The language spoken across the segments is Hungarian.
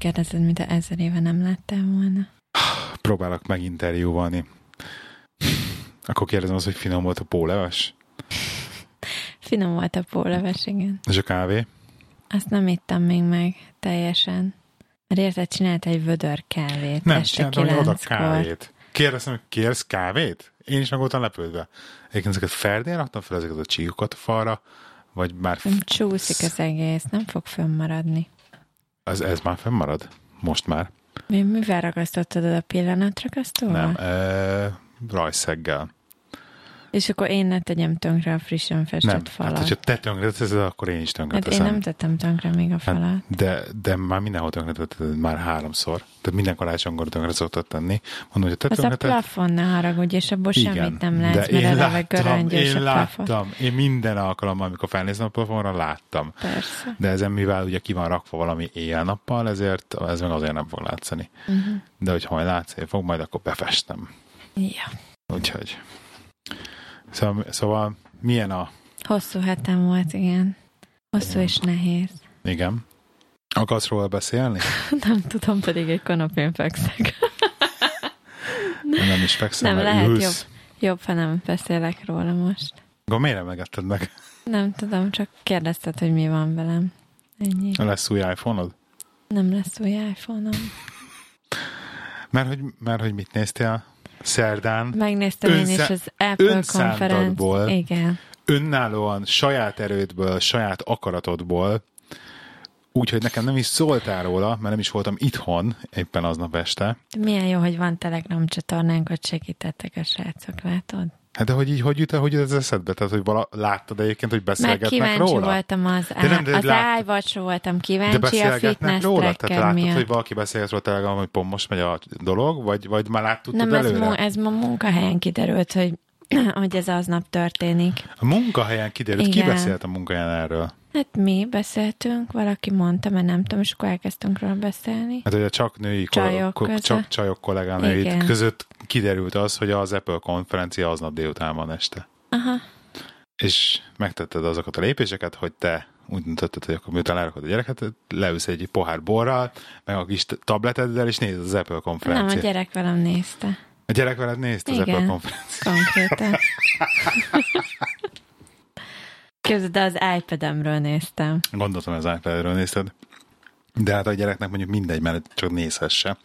Kérdezed, mint ezer éve nem láttál volna. Próbálok meginterjúvalni. Akkor kérdezem az, hogy finom volt a póleves? Finom volt a póleves, igen. És a kávé? Azt nem ittam még meg teljesen. Mert érted, csinált egy vödör kávét. Nem, csináltam hogy oda kávét. Kérdeztem, hogy kérsz kávét? Én is meg voltam lepődve. Egyébként ezeket ferdén raktam fel ezeket a csíkokat a falra, vagy már f- Nem Csúszik az egész, nem fog fönnmaradni. Ez, ez már fennmarad? Most már? Mi, mivel ragasztottad a pillanatragasztóval? Nem. E, rajszeggel. És akkor én ne tegyem tönkre a frissen festett Nem. falat. Hát, hogyha te tönkreteszed, akkor én is hát én tönkreteszem. nem tettem tönkre még a falat. Hát, de, de már mindenhol tönkretetted már háromszor. Tehát minden karácsonykor tönkre szoktad tenni. Mondom, hogy te Az a tönkreted... plafon, ne haragudj, és abból Igen, semmit nem de lesz, mert én eleve göröngyös én a plafon. láttam. Én minden alkalommal, amikor felnéztem a plafonra, láttam. Persze. De ezen, mivel ugye ki van rakva valami éjjel-nappal, ezért ez meg azért nem fog látszani. Uh-huh. De hogyha majd látszani fog, majd akkor befestem. Ja. Úgyhogy. Szóval, szóval milyen a... Hosszú hetem volt, igen. Hosszú és nehéz. Igen. Akarsz róla beszélni? Nem tudom, pedig egy kanapén fekszek. Nem is fekszem, Nem, lehet ülsz. Jobb, ha nem beszélek róla most. Akkor miért nem megetted meg? Nem tudom, csak kérdezted, hogy mi van velem. Ennyi. Lesz új iPhone-od? Nem lesz új iPhone-om. Mert hogy, mert hogy mit néztél? Szerdán Megnéztem én is az Apple önszántatból. konferenc. Igen. önállóan, saját erődből, saját akaratodból, úgyhogy nekem nem is szóltál róla, mert nem is voltam itthon éppen aznap este. Milyen jó, hogy van Telegram csatornánk, hogy segítettek a srácok, látod? Hát de hogy így, hogy jut, hogy ez eszedbe? Tehát, hogy vala, láttad egyébként, hogy Meg beszélgetnek kíváncsi róla? voltam az, De nem, de az lát- voltam De kíváncsi, a beszélgetnek fitness róla? Tehát láttad, miatt. hogy valaki beszélget róla Telegram, hogy pont most megy a dolog, vagy, vagy már láttad Nem, ez, előre? mu- ez ma munkahelyen kiderült, hogy, hogy ez aznap történik. A munkahelyen kiderült, ki Igen. beszélt a munkahelyen erről? Hát mi beszéltünk, valaki mondta, mert nem tudom, és akkor elkezdtünk róla beszélni. Hát, hogy a csak női Csajok ko- között. csak csajok kollégánőit Igen. között kiderült az, hogy az Apple konferencia aznap délután van este. Aha. És megtetted azokat a lépéseket, hogy te úgy döntötted, hogy akkor miután lerakod a gyereket, leülsz egy pohár borral, meg a kis tableteddel, és nézed az Apple Nem, a konferenciát. gyerek velem nézte. A gyerek veled nézte az. Apple konferenciát. Konkrétan. Képzeld, de az iPad-emről néztem. Gondoltam, az iPad-ről nézted. De hát a gyereknek mondjuk mindegy, mert csak nézhesse.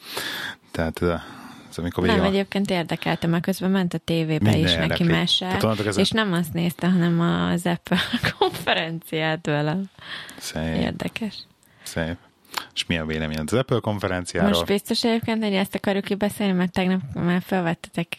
Tehát eh, ez amikor vége Nem, van. egyébként érdekelte, mert közben ment a tévébe Minden is neki érdekli. mese, Tehát onnantól kezdve- és nem azt nézte, hanem az Apple konferenciát velem. Szép, Érdekes. szép. És mi a véleményed az Apple konferenciáról? Most biztos egyébként, hogy ezt akarjuk kibeszélni, mert tegnap már felvettetek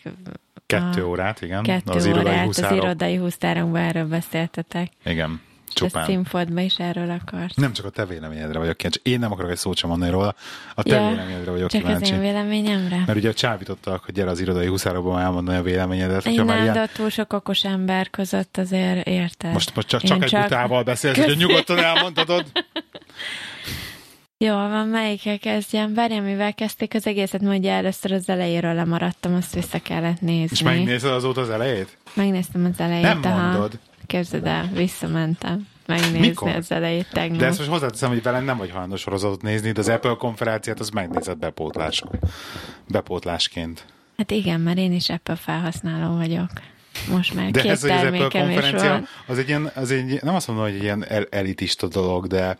Kettő a- órát, igen. kettő az irodai órát, az huszárok. irodai husztárunkban erről beszéltetek. Igen, És a csupán. színfoltban is erről akart. Nem csak a te véleményedre vagyok kíváncsi. Én nem akarok egy szót sem mondani róla. A te Ja, véleményedre vagyok Csak az kíváncsi. én véleményemre? Mert ugye csábítottak, hogy gyere az irodai huszárokban elmondani a véleményedet. Én nem, ilyen... de túl sok okos ember között azért érted. Most, most csak, Én csak egy utával beszélsz, hogy nyugodtan elmondhatod. Jó, van, melyikkel kezdjem? Várjál, mivel kezdték az egészet, ugye először az elejéről lemaradtam, azt vissza kellett nézni. És megnézed azóta az elejét? Megnéztem az elejét. Nem aha. mondod. Képzeld el, visszamentem megnézni Mikor? az elejét tegnap. De ezt most hozzáteszem, hogy velem nem vagy hajlandó sorozatot nézni, de az Apple konferenciát az megnézed bepótlás, bepótlásként. Hát igen, mert én is Apple felhasználó vagyok. Most már De két ez, hogy az Apple konferencia, van. az egy ilyen, az egy, nem azt mondom, hogy egy ilyen el- elitista dolog, de,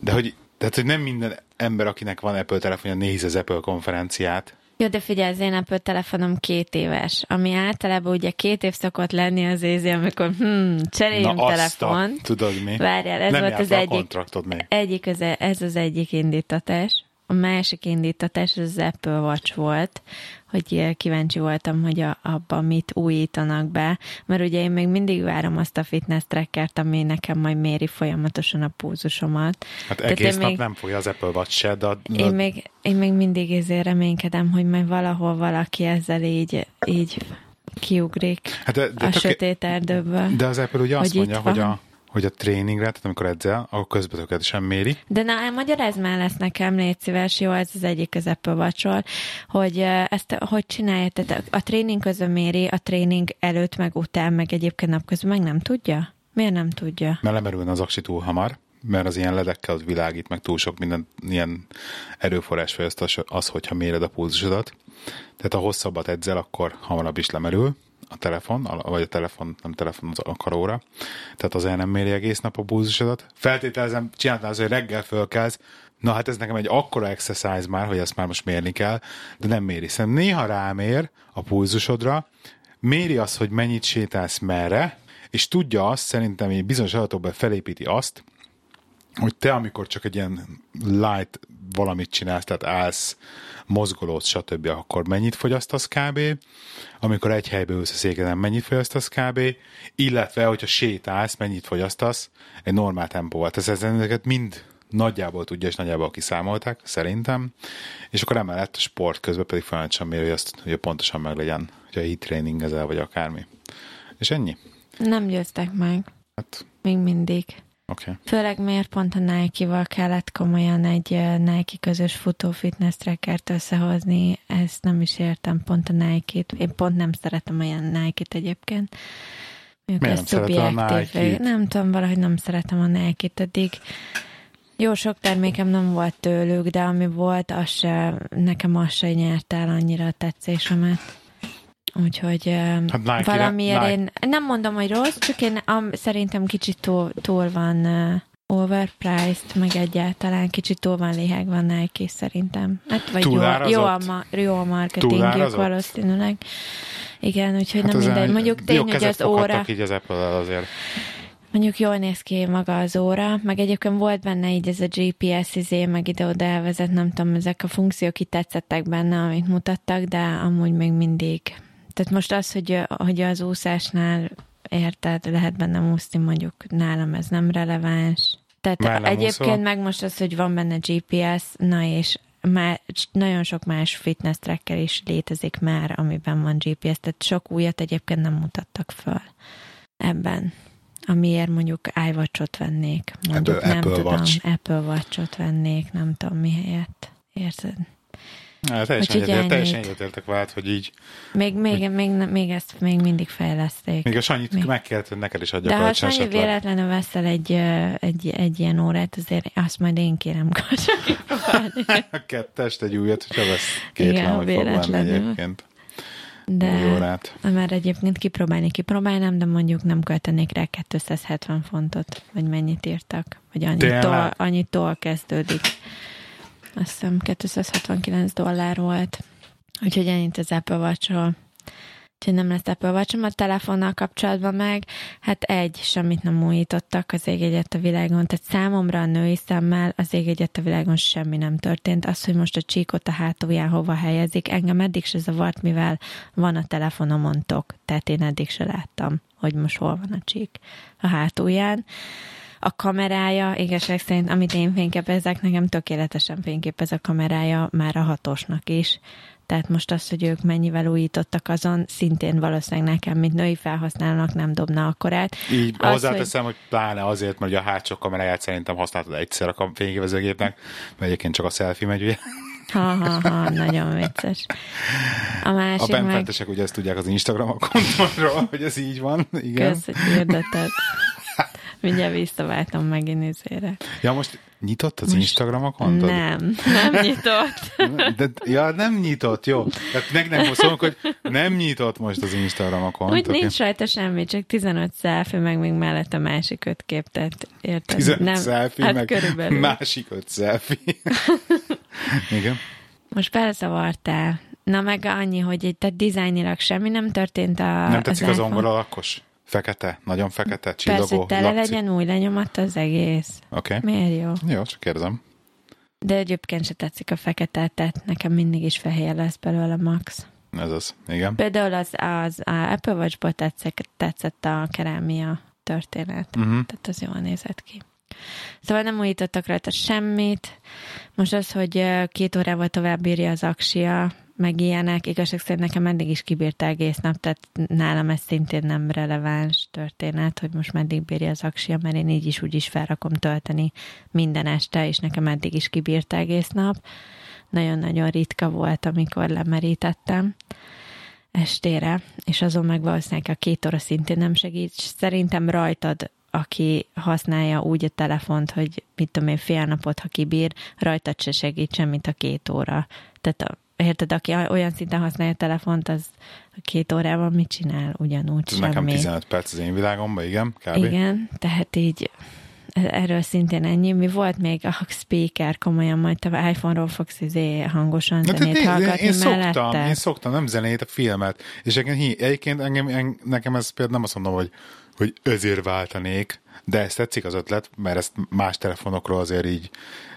de hogy, tehát, hogy nem minden ember, akinek van Apple telefonja, nézi az Apple konferenciát. Jó, de figyelj, az én Apple telefonom két éves, ami általában ugye két év szokott lenni az ézi, amikor hmm, cseréljünk Na azt telefont. a, tudod mi? Várjál, ez nem volt az egyik, kontraktod még. egyik az, ez az egyik indítatás. A másik indítatás az Apple Watch volt, hogy kíváncsi voltam, hogy a, abban mit újítanak be, mert ugye én még mindig várom azt a fitness trackert, ami nekem majd méri folyamatosan a púzusomat. Hát Tehát egész én nap még- nem fogja az Apple Watch se, de a, Én még, én még mindig ezért reménykedem, hogy majd valahol valaki ezzel így, így kiugrik hát de, de, a tök- sötét erdőből. de az Apple ugye azt mondja, hogy a, hogy a tréningre, tehát amikor edzel, akkor közben tökéletesen méri. De na, magyarázd már lesz nekem, légy szíves, jó, ez az egyik Apple watch hogy ezt hogy csinálja, tehát a tréning közben méri, a tréning előtt, meg után, meg egyébként napközben meg nem tudja? Miért nem tudja? Mert lemerülne az aksi túl hamar, mert az ilyen ledekkel az világít, meg túl sok minden ilyen erőforrás fogyaszt az, az, hogyha méred a pulzusodat. Tehát ha hosszabbat edzel, akkor hamarabb is lemerül a telefon, vagy a telefon, nem telefon, az a. Tehát az nem méri egész nap a pulzusodat. Feltételezem, csináltál az, hogy reggel fölkelsz, Na hát ez nekem egy akkora exercise már, hogy ezt már most mérni kell, de nem méri. Szerintem néha rámér a pulzusodra, méri azt, hogy mennyit sétálsz merre, és tudja azt, szerintem egy bizonyos adatokban felépíti azt, hogy te, amikor csak egy ilyen light valamit csinálsz, tehát állsz, mozgolódsz, stb., akkor mennyit fogyasztasz kb., amikor egy helybe ülsz a széken, mennyit fogyasztasz kb., illetve, hogyha sétálsz, mennyit fogyasztasz egy normál tempóval. Tehát ezeket mind nagyjából tudja, és nagyjából kiszámolták, szerintem, és akkor emellett a sport közben pedig folyamatosan méri, hogy azt, hogy pontosan meg legyen, hogy a heat training ezzel, vagy akármi. És ennyi? Nem győztek meg. Hát. Még mindig. Okay. Főleg miért pont a Nike-val kellett komolyan egy Nike közös futó fitness trackert összehozni, ezt nem is értem, pont a Nike-t. Én pont nem szeretem olyan Nike-t egyébként. Miért nem szeretem a Nike-t? Nem tudom, valahogy nem szeretem a Nike-t, eddig jó sok termékem nem volt tőlük, de ami volt, az se, nekem az se nyert el annyira a tetszésemet. Úgyhogy hát Nike, valamiért Nike. én nem mondom, hogy rossz, csak én am, szerintem kicsit túl, túl van uh, overpriced, meg egyáltalán kicsit túl van léhegve Nike szerintem. Hát, vagy jó, jó, a, ma, jó a marketingjük valószínűleg. Igen, úgyhogy hát nem mindegy. Mondjuk tény, hogy az óra... így az Apple azért. Mondjuk jól néz ki maga az óra, meg egyébként volt benne így ez a GPS izé, meg ide-oda elvezet, nem tudom, ezek a funkciók itt tetszettek benne, amit mutattak, de amúgy még mindig. Tehát most az, hogy, hogy az úszásnál érted, lehet benne úszni, mondjuk nálam ez nem releváns. Tehát Már nem egyébként úszol? meg most az, hogy van benne GPS, na és már nagyon sok más fitness tracker is létezik már, amiben van GPS, tehát sok újat egyébként nem mutattak föl ebben amiért mondjuk iWatch-ot vennék. Mondjuk Apple, nem Apple tudom, Watch. Apple Watch-ot vennék, nem tudom mi helyett. Érted? Teljesen, egyetért, teljesen egyetértek vált, hogy így... Még, még, hogy... még, még, ezt még mindig fejleszték. Még a Sanyit még. megkért, hogy neked is adjak De ha Sanyi véletlenül veszel egy, egy, egy ilyen órát, azért azt majd én kérem A kettest, egy újat, hogyha vesz két Igen, hogy fog egyébként de órát. már egyébként kipróbálni kipróbálnám, de mondjuk nem költenék rá 270 fontot, vagy mennyit írtak, vagy annyitól, annyitól kezdődik. Azt hiszem 269 dollár volt. Úgyhogy ennyit az Apple Watch-ról. Úgyhogy nem lesz Apple watch a telefonnal kapcsolatban meg. Hát egy, semmit nem újítottak az ég egyet a világon. Tehát számomra a női szemmel az ég egyet a világon semmi nem történt. Az, hogy most a csíkot a hátulján hova helyezik, engem eddig se zavart, mivel van a telefonomon tok. Tehát én eddig se láttam, hogy most hol van a csík a hátulján a kamerája, igazság szerint, amit én fényképezek, nekem tökéletesen fényképez a kamerája már a hatosnak is. Tehát most az, hogy ők mennyivel újítottak azon, szintén valószínűleg nekem, mint női felhasználónak nem dobna akkorát. Így az, hozzáteszem, hogy... hogy pláne azért, mert a hátsó kameráját szerintem használtad egyszer a fényképezőgépnek, mert egyébként csak a selfie megy, ugye? Ha, ha, ha, nagyon vicces. A másik A benfentesek meg... ugye ezt tudják az Instagram kontomról, hogy ez így van. Igen. Kösz, hogy. Mindjárt visszaváltam megint izére. Ja, most nyitott az most Instagram akontod? Nem, nem nyitott. De, ja, nem nyitott, jó. Tehát meg nem szólunk, hogy nem nyitott most az Instagram akont. Úgy okay. nincs rajta semmi, csak 15 selfie, meg még mellett a másik öt kép, tehát érted? 15 nem, selfie, hát meg körülbelül. másik öt selfie. Igen. Most belzavartál. Na meg annyi, hogy te dizájnilag semmi nem történt a Nem tetszik az, az ongora lakos? Fekete, nagyon fekete, csillogó, Persze, tele legyen új lenyomat az egész. Oké. Okay. Miért jó? Jó, csak kérdezem. De egyébként se tetszik a fekete, tehát nekem mindig is fehér lesz belőle max. Ez az, igen. Például az, az a Apple Watch-ból tetszett, tetszett a kerámia történet. Uh-huh. Tehát az jól nézett ki. Szóval nem újítottak rajta semmit. Most az, hogy két órával tovább bírja az aksia, meg ilyenek, igazság szerint nekem eddig is kibírta egész nap, tehát nálam ez szintén nem releváns történet, hogy most meddig bírja az aksia, mert én így is úgy is felrakom tölteni minden este, és nekem eddig is kibírta egész nap. Nagyon-nagyon ritka volt, amikor lemerítettem estére, és azon meg valószínűleg a két óra szintén nem segít. Szerintem rajtad aki használja úgy a telefont, hogy mit tudom én, fél napot, ha kibír, rajtad se segítsen, mint a két óra. Tehát a, érted, aki olyan szinten használja a telefont, az a két órában mit csinál? Ugyanúgy Ez semmi. nekem 15 perc az én világomban, igen, kb. Igen, tehát így erről szintén ennyi. Mi volt még a speaker, komolyan majd te iPhone-ról fogsz izé hangosan Na, zenét én, hallgatni én, szoktam, mellette. én szoktam, nem zenét, a filmet. És egyébként, egyébként engem, engem, nekem ez például nem azt mondom, hogy, hogy ezért váltanék, de ezt tetszik az ötlet, mert ezt más telefonokról azért így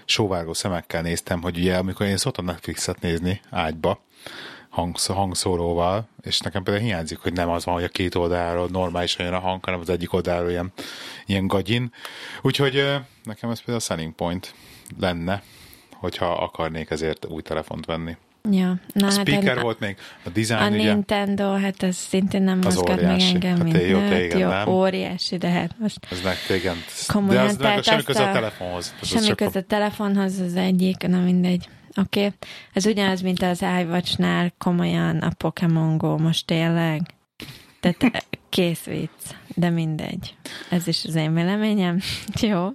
sóvárgó szemekkel néztem, hogy ugye amikor én szoktam Netflixet nézni ágyba, hangsz, hangszóróval, és nekem például hiányzik, hogy nem az van, hogy a két oldalról normálisan jön a hang, hanem az egyik oldalról ilyen, ilyen gagyin. Úgyhogy nekem ez például a selling point lenne, hogyha akarnék ezért új telefont venni. Ja, na, A hát speaker a, volt még, a a design ugye, Nintendo, hát ez szintén nem Az mozgat meg engem, Hát mint jó, nőt. téged jó, nem. óriási, de hát most ez meg igen. Komolyan, de az meg a semmi köze a a- telefonhoz. Az semmi a- köze a telefonhoz, az egyik, na mindegy. Oké, okay. ez ugyanaz, mint az iWatch-nál, komolyan a Pokémon Go, most tényleg. Tehát kész vicc, de mindegy. Ez is az én véleményem. Jó.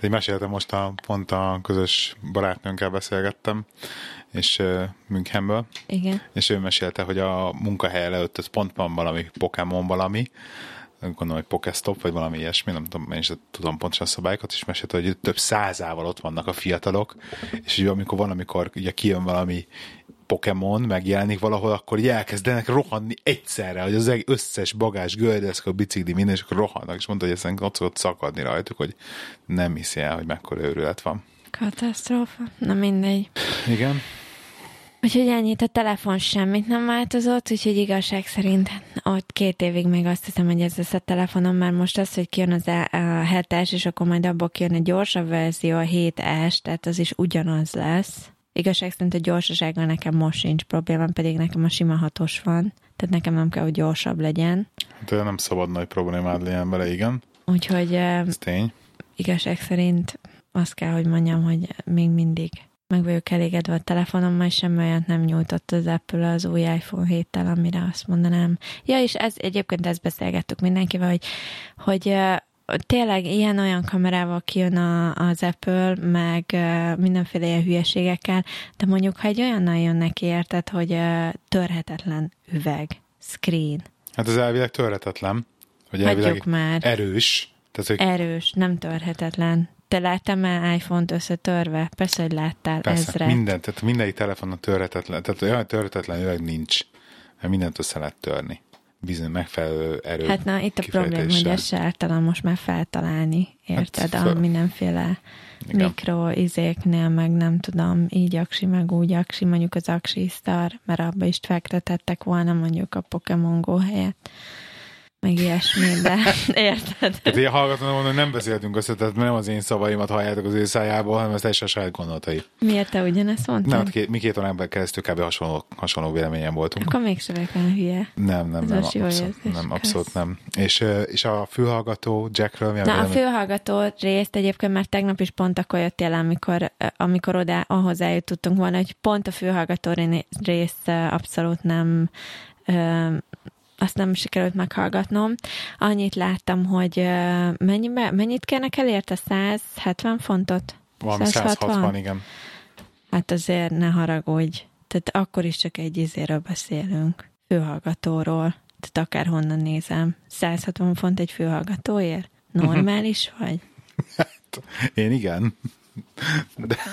De én meséltem most a, pont a közös barátnőnkkel beszélgettem, és uh, Münchenből, Igen. és ő mesélte, hogy a munkahely előtt ez pont van valami Pokémon valami, gondolom, hogy Pokestop, vagy valami ilyesmi, nem tudom, én is tudom pontosan a szabályokat, és mesélte, hogy több százával ott vannak a fiatalok, és ugye amikor van, amikor ugye kijön valami Pokémon, megjelenik valahol, akkor így elkezdenek rohanni egyszerre, hogy az összes bagás, gördeszka, bicikli, minden, és akkor rohannak, és mondta, hogy ezen ott szokott szakadni rajtuk, hogy nem hiszi el, hogy mekkora őrület van. Katasztrófa. Na mindegy. Igen. Úgyhogy ennyit, a telefon semmit nem változott, úgyhogy igazság szerint ott két évig még azt hiszem, hogy ez lesz a telefonom, mert most az, hogy kijön az a, a 7-es, és akkor majd abból kijön egy gyorsabb verzió, a 7S, tehát az is ugyanaz lesz. Igazság szerint a gyorsasággal nekem most sincs problémám, pedig nekem a sima hatos van, tehát nekem nem kell, hogy gyorsabb legyen. De nem szabad nagy problémád legyen vele, igen. Úgyhogy Ez tény. igazság szerint azt kell, hogy mondjam, hogy még mindig meg vagyok elégedve a telefonommal, és semmi olyat nem nyújtott az Apple az új iPhone 7-tel, amire azt mondanám. Ja, és ez egyébként ezt beszélgettük mindenkivel, hogy, hogy tényleg ilyen-olyan kamerával kijön a, az Apple, meg mindenféle ilyen hülyeségekkel, de mondjuk, ha egy olyannal jön neki, érted, hogy törhetetlen üveg, screen, Hát ez elvileg törhetetlen, hogy elvileg hagyjuk már. erős. Tehát, hogy Erős, nem törhetetlen. Te láttam már iPhone-t összetörve? Persze, hogy láttál Persze, ezre. minden, tehát mindegyik telefonon törhetetlen, tehát olyan törhetetlen üveg nincs, mert mindent össze lehet törni. Bizony megfelelő erő. Hát na, itt a problém, hogy ezt se általán most már feltalálni, érted? Hát, a mindenféle Igen. mikro izéknél, meg nem tudom, így aksi, meg úgy aksi, mondjuk az aksi sztar, mert abba is fektetettek volna mondjuk a Pokémon Go helyett, meg ilyesmi, de érted? Tehát én hallgatom, mondom, hogy nem beszéltünk össze, tehát nem az én szavaimat halljátok az ő szájából, hanem ez teljesen a saját gondolatai. Miért te ugyanezt mondtad? Nem, hát két, mi két órán keresztül kb. hasonló, hasonló véleményen voltunk. Akkor vagyok olyan hülye. Nem, nem, Ez nem, abszolút, érzés, nem, kösz. abszolút nem. És, és a fülhallgató Jackről mi a Na, a vélemény? fülhallgató részt egyébként már tegnap is pont akkor jöttél, amikor, amikor oda, ahhoz eljutottunk volna, hogy pont a fülhallgató ré- rész abszolút nem azt nem sikerült meghallgatnom. Annyit láttam, hogy mennyibe, mennyit kérnek el érte? 170 fontot? Valami 160, igen. Hát azért ne haragudj. Tehát akkor is csak egy izéről beszélünk. Fülhallgatóról. Tehát akárhonnan nézem. 160 font egy fülhallgatóért? Normális vagy? Én igen.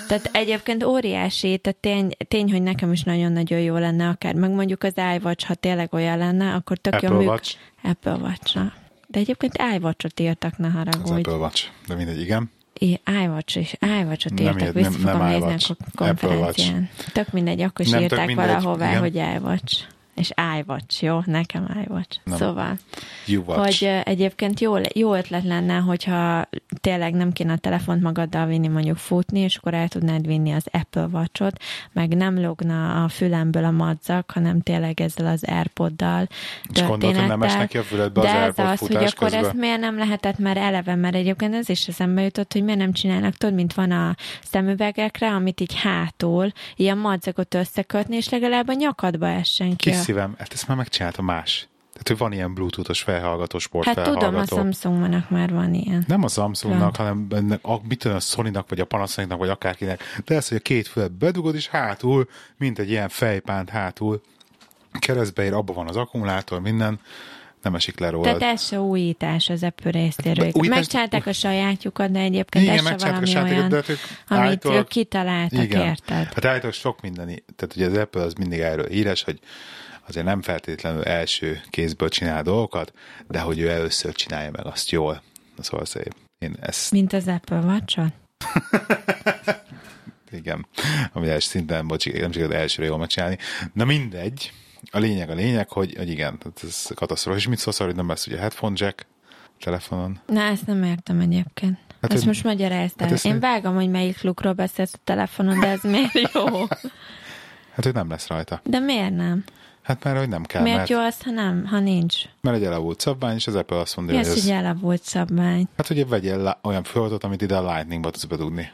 Tehát egyébként óriási, tehát tény, tény, hogy nekem is nagyon-nagyon jó lenne akár, meg mondjuk az iWatch, ha tényleg olyan lenne, akkor tök Apple jó műk- Watch. Apple Watch-ra. De egyébként iWatch-ot írtak, ne Az haragudj. Apple Watch. De mindegy, igen. I- iWatch is, iWatch-ot Nem írtak, írt- vissza nem- fogom nem nézni a konferencián. Tök mindegy, akkor is Nem, írták mindegy, valahová, igen. hogy iWatch. És iWatch, jó? Nekem iWatch. Nem. Szóval, You Watch. hogy egyébként jó, jó ötlet lenne, hogyha tényleg nem kéne a telefont magaddal vinni mondjuk futni, és akkor el tudnád vinni az Apple Watch-ot, meg nem logna a fülemből a madzak, hanem tényleg ezzel az Airpoddal És gondolod, hogy nem esnek ki a füledbe az de ez Airpod az, hogy akkor közben? ezt miért nem lehetett már eleve, mert egyébként ez is eszembe jutott, hogy miért nem csinálnak, tudod, mint van a szemüvegekre, amit így hátul, ilyen madzagot összekötni, és legalább a nyakadba essen ki. Kis a- szívem, hát ezt már megcsinálta más. Tehát, hogy van ilyen bluetoothos felhallgató, Hát sportfelhallgató. tudom, a Samsungnak már van ilyen. Nem a Samsungnak, hanem benne, a, mit tudom, a Sony-nak, vagy a Panasonicnak, vagy akárkinek. De ez, hogy a két fület bedugod, és hátul, mint egy ilyen fejpánt hátul, keresztbe ér, abban van az akkumulátor, minden, nem esik le róla. Tehát ez se újítás az Apple részéről. Hát, újítás- Megcsinálták a sajátjukat, de egyébként Igen, ez se megcsináltak a valami sátékot, olyan, de hát ők amit állítólag- ők kitaláltak, Igen. érted? Hát állítólag sok minden, tehát ugye az Apple az mindig erről híres, hogy azért nem feltétlenül első kézből csinál dolgokat, de hogy ő először csinálja meg azt jól. Szóval szép. Én ezt, Mint az Apple watch igen, ami első szinten, bocsi, nem sikerült elsőre jól megcsinálni. Na mindegy, a lényeg a lényeg, hogy, hogy igen, ez katasztrófa. És mit szólsz hogy nem lesz ugye headphone jack telefonon? Na, ezt nem értem egyébként. Hát, ezt hogy- most magyarázd el. hát Én nem- vágom, hogy melyik lukról beszélsz a telefonon, de ez miért jó? Hát, hogy nem lesz rajta. De miért nem? Hát már, hogy nem kell, Miért mert, jó az, ha nem, ha nincs? mert egy elavult szabvány, és az Apple azt mondja, Mi hogy az, ez, hogy elavult szabvány? hát ugye vegyél lá- olyan föladatot, amit ide a Lightningba tudsz bedugni.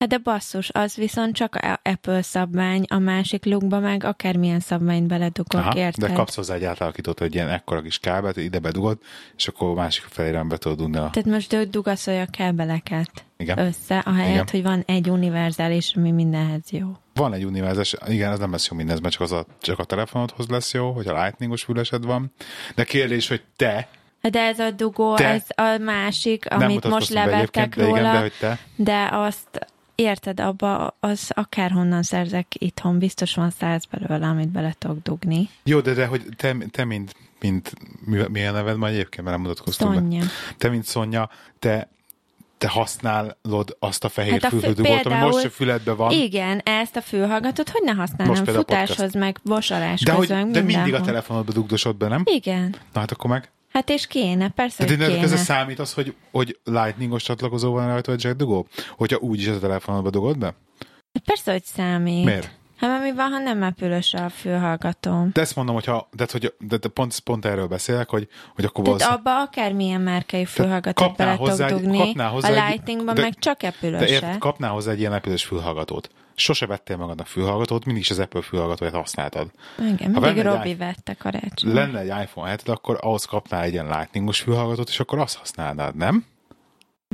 Hát de basszus, az viszont csak Apple szabvány, a másik lukba meg akármilyen szabványt beledugok, Aha, érted? de kapsz hozzá egy átalakítót, hogy ilyen ekkora kis kábelt, ide bedugod, és akkor a másik felére be tudod dugni a... Tehát most dugaszolja a kábeleket Igen. össze, ahelyett, Igen. hogy van egy univerzális, ami mindenhez jó. Van egy univerzás, igen, ez nem lesz jó mindez, mert csak, az a, csak a telefonodhoz lesz jó, hogy a lightningos fülesed van. De kérdés, hogy te De ez a dugó, Te- ez a másik, amit most levettek egyébként, de igen, róla, de hogy te, de azt érted, abba az akárhonnan szerzek itthon, biztos van száz belőle, amit bele tudok dugni. Jó, de, de hogy te, te mint, mint mi, milyen neved ma egyébként, mert nem mutatkoztunk be. Szonya. Te, mint Szonya, te, te használod azt a fehér Hát fülhődugot, ami most a füledben van. Igen, ezt a fülhallgatót hogy ne használnám futáshoz, meg vasalás de, hogy, közben, de mindig a telefonodba dugdosod be, nem? Igen. Na hát akkor meg. Hát és kéne, persze, Tehát hogy kéne. kezdve számít az, hogy, hogy lightningos csatlakozó van rajta, vagy jack dugó? Hogyha úgy is a telefonodba dugod be? Hát persze, hogy számít. Miért? Hát mert mi van, ha nem epülös a fülhallgatóm? De ezt mondom, hogyha, de, hogy, de, de pont, pont erről beszélek, hogy, hogy akkor Tehát valószínűleg- abba akármilyen márkai fülhallgatót bele tudok hozzá dugni, hozzá a Lightningban de- meg csak de epülöse. ért, kapnál hozzá egy ilyen epülős fülhallgatót. Sose vettél magadnak fülhallgatót, mindig is az Apple fülhallgatóját használtad. Igen, Ha mindig Robi vette karácsony. Lenne egy iPhone 7 akkor ahhoz kapnál egy ilyen lightningos fülhallgatót, és akkor azt használnád, nem?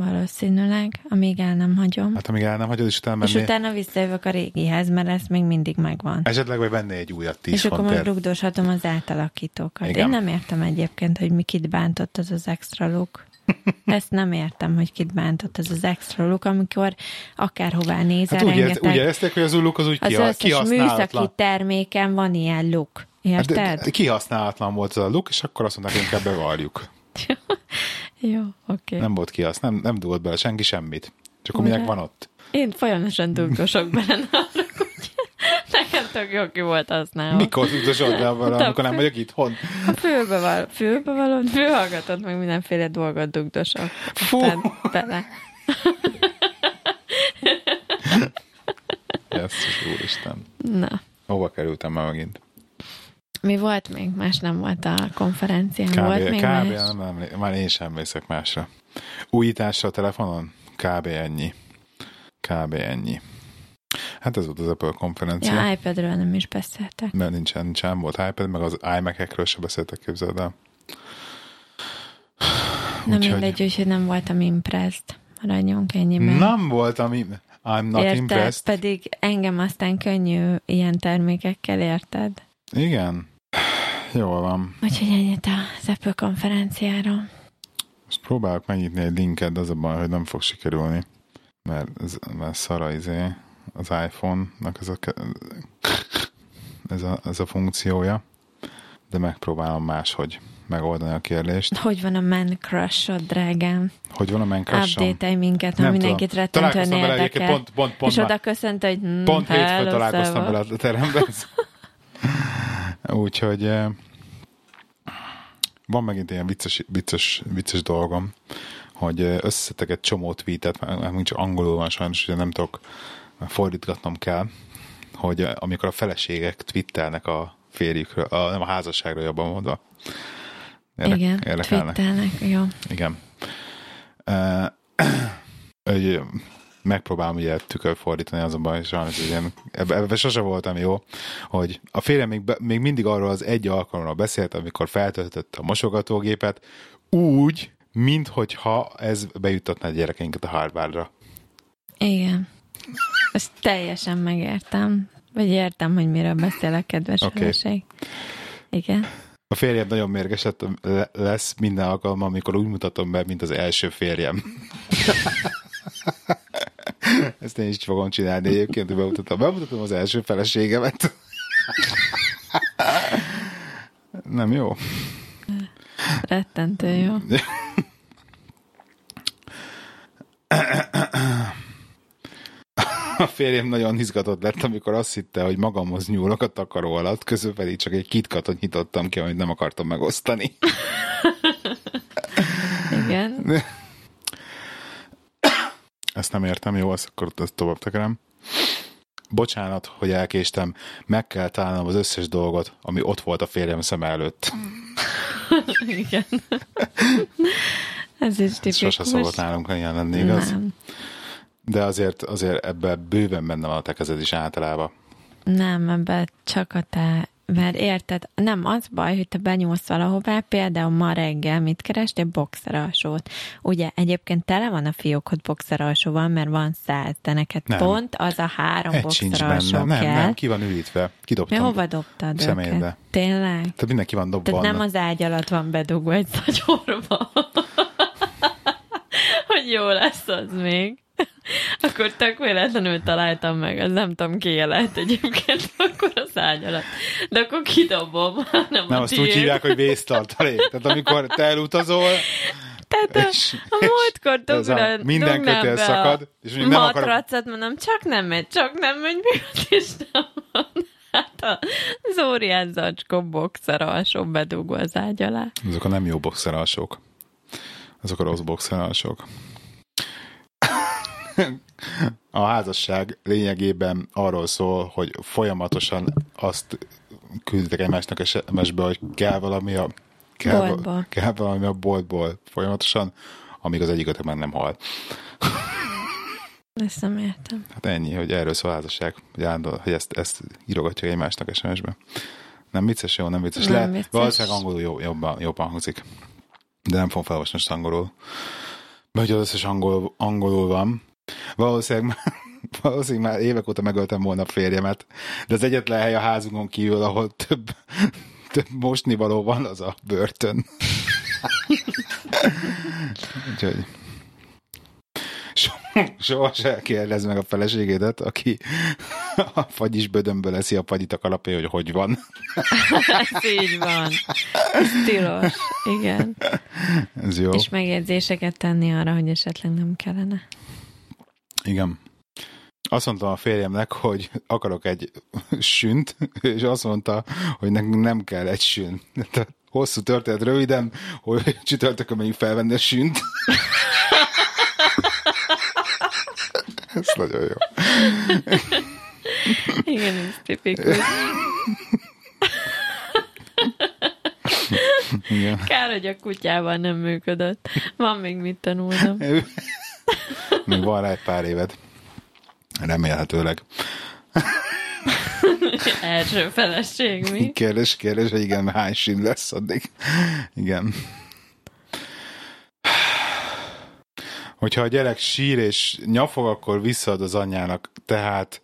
Valószínűleg, amíg el nem hagyom. Hát amíg el nem hagyod, és utána és mennél, utána visszajövök a régihez, mert ez még mindig megvan. esetleg vagy vennél egy újat 10 és akkor fontért. rugdoshatom az átalakítókat. Igen. Én nem értem egyébként, hogy mi kit bántott az az extra look. Ezt nem értem, hogy kit bántott az az extra look, amikor akárhová nézel, Hát úgy, rengeteg, úgy érezték, hogy az új look az úgy az kiha- összes műszaki kihasználatlan. terméken van ilyen look. Hát de- Érted? de kihasználatlan volt az a look, és akkor azt mondták, hogy inkább bevarjuk. Jó, oké. Nem volt kihasz, nem, nem dugott bele senki semmit. Csak akkor minek van ott? Én folyamatosan dugdosok bele nekem tök jó ki volt használva. Mikor tudod a amikor nem vagyok itthon? Fülbe, val, fülbe való, fülhallgatott, meg mindenféle dolgot dugdosok. Fú. Bele. Jesszus, úristen. Na, Hova kerültem már megint? mi volt még? Más nem volt a konferencián. Kb. volt még kb. más? Nem, nem, már én sem emlékszek másra. Újításra a telefonon? Kb. ennyi. Kb. ennyi. Hát ez volt az Apple konferencia. Ja, iPadről nem is beszéltek. mert nincsen, nincsen volt iPad, meg az iMac-ekről se beszéltek, képzeld el. Nem Úgyhogy- mindegy, úgyhogy nem voltam impressed. Maradjunk ennyiben. Nem voltam, im- I'm not érted? impressed. Pedig engem aztán könnyű ilyen termékekkel, érted? Igen. Jól van. Úgyhogy ennyit az Apple konferenciáról. Most próbálok megnyitni egy linket, az a baj, hogy nem fog sikerülni. Mert, mert szara izé, az iPhone-nak ez a, ez a, ez a funkciója. De megpróbálom máshogy megoldani a kérdést. Hogy van a Man Crush-od, drágám? Hogy van a Minecraft-om? Update-elj minket, ha mindenkit rettentően érdekel. pont, pont, pont, és oda köszönt, hogy hm, Pont hétfőn találkoztam vele a teremben. Úgyhogy eh, van megint ilyen vicces, vicces, vicces dolgom, hogy eh, összeszedtek egy csomó tweetet, már csak angolul van sajnos, ugye nem tudok, fordítgatnom kell, hogy eh, amikor a feleségek twittelnek a férjükről, a, nem a házasságról jobban mondva. Érdek, Igen, érdekelnek. twittelnek, jó. Igen. Uh, hogy megpróbálom ugye tükör fordítani, azonban sajnos ilyen, ebben ebbe sose voltam jó, hogy a férjem még, még mindig arról az egy alkalommal beszélt, amikor feltöltötte a mosogatógépet, úgy, minthogyha ez bejuttatná a gyerekeinket a Harvardra. Igen. Ezt teljesen megértem. Vagy értem, hogy miről beszélek, kedves okay. Igen. A férjem nagyon mérges lett- le- lesz minden alkalommal, amikor úgy mutatom be, mint az első férjem. Ezt én is fogom csinálni egyébként, hogy bemutatom, bemutatom az első feleségemet. Nem jó? Rettentő jó. A férjem nagyon izgatott lett, amikor azt hitte, hogy magamhoz nyúlok a takaró alatt, közül pedig csak egy kitkatot nyitottam ki, amit nem akartam megosztani. Igen. Ezt nem értem, jó, ezt akkor ezt tovább tekerem. Bocsánat, hogy elkéstem, meg kell találnom az összes dolgot, ami ott volt a férjem szem előtt. Igen. Ez is tipikus. sose szokott nálunk ilyen lenni, igaz? Nem. De azért, azért ebben bőven benne van a te kezed is általában. Nem, ebben csak a te, mert érted, nem az baj, hogy te benyúlsz valahová, például ma reggel mit kerestél? Boxeralsót. Ugye egyébként tele van a fiókod boxeralsóval, mert van száz, de neked Nem. pont az a három Egy sincs boxeralsó benne. Nem, kell. nem, ki van ürítve. Mi Kidobtam. hova dobtad Személybe. őket? Tényleg? Tehát mindenki van dobva. Tehát nem annak. az ágy alatt van bedugva egy szagyorba. hogy jó lesz az még. Akkor tök véletlenül találtam meg, az nem tudom ki lehet egyébként akkor az ágy alatt. De akkor kidobom, nem, Nem, a azt tiéd. úgy hívják, hogy vésztartalék. Tehát amikor te elutazol, Tehát a, és- a múltkor a dugran, minden dugnám kötél szakad, és a mondjuk nem matracot, mondom, csak nem megy, csak nem megy, miért is nem van. Hát az óriás zacskó boxer alsó bedugva az ágy alá. azok a nem jó boxeralsók. Azok a rossz boxeralsók. A házasság lényegében arról szól, hogy folyamatosan azt külditek egymásnak SMS-be, hogy kell valami a kell, Boltból. kell valami a boltból folyamatosan, amíg az egyikötök meg nem hal. Ezt nem értem. Hát ennyi, hogy erről szól a házasság, hogy, állandó, hogy ezt, ezt írogatja egymásnak SMS-be. Nem vicces, jó, nem vicces. Nem Le, vicces. Valószínűleg angolul jó, jobban, jobban hangzik. De nem fogom felolvasni most angolul. Mert hogy az összes angol, angolul van. Valószínűleg már, valószínűleg már évek óta megöltem volna a férjemet, de az egyetlen hely a házunkon kívül, ahol több, több mosnivaló van, az a börtön. Úgyhogy So- soha se kérdezz meg a feleségédet, aki a fagyis bödönből eszi a fagyit a kalapé, hogy hogy van. Ez így van. Ez tilos. Igen. Ez jó. És megjegyzéseket tenni arra, hogy esetleg nem kellene. Igen. Azt mondtam a férjemnek, hogy akarok egy sünt, és azt mondta, hogy nekünk nem kell egy sün. Tehát hosszú történet röviden, hogy csütörtökön megyünk felvenni a sünt. Ez nagyon jó. Igen, ez tipikus. Igen. Kár, hogy a kutyával nem működött. Van még mit tanulnom. Még van rá egy pár éved. Remélhetőleg. Első feleség mi? Kérdés, kérdés, hogy igen, hány sin lesz addig. Igen. Hogyha a gyerek sír és nyafog, akkor visszaad az anyjának, tehát,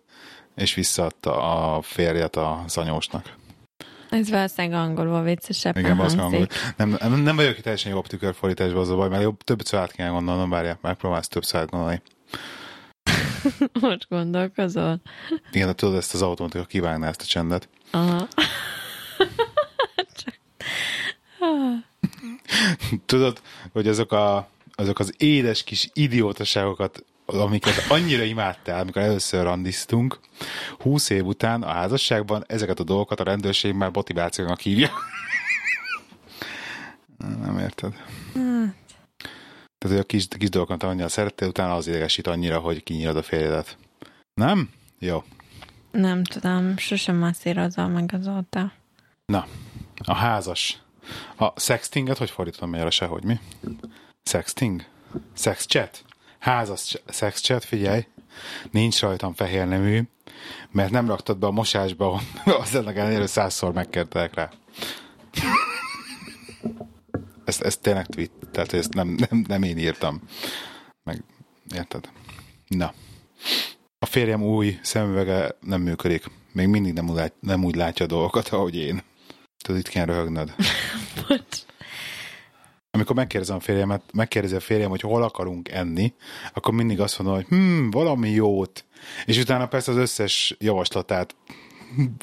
és visszaadta a férjet az anyósnak. Ez valószínűleg angolul viccesebben Igen, az hangzik. angol. Nem, nem, nem vagyok itt teljesen jobb tükörfordításban az a baj, mert jobb, többször át kell gondolnom, várjál, megpróbálsz többször át gondolni. Most gondolkozol. Igen, de tudod, ezt az automatika kivágná ezt a csendet. Aha. Tudod, hogy azok, a, azok az édes kis idiótaságokat, amiket annyira imádtál, amikor először randiztunk, húsz év után a házasságban ezeket a dolgokat a rendőrség már motivációnak hívja. Nem érted. Tehát, hogy a kis, kis dolgokat annyira szerettél, utána az idegesít annyira, hogy kinyírod a férjedet. Nem? Jó. Nem tudom, sosem masszírozol meg azóta. Na, a házas. A sextinget hogy fordítom magyarra sehogy, mi? Sexting? Sex chat? Házas sex chat, figyelj. nincs rajtam fehér nemű, mert nem raktad be a mosásba, az ennek ellenére százszor megkértek rá. Ez, ez tényleg tweet, tehát ezt nem, nem, nem én írtam. Meg, érted? Na. A férjem új szemüvege nem működik. Még mindig nem úgy, lát, nem úgy látja a dolgokat, ahogy én. Tudod, itt kell röhögnöd. Amikor megkérdezem a férjemet, megkérdezi a férjem, hogy hol akarunk enni, akkor mindig azt mondom, hogy hm, valami jót. És utána persze az összes javaslatát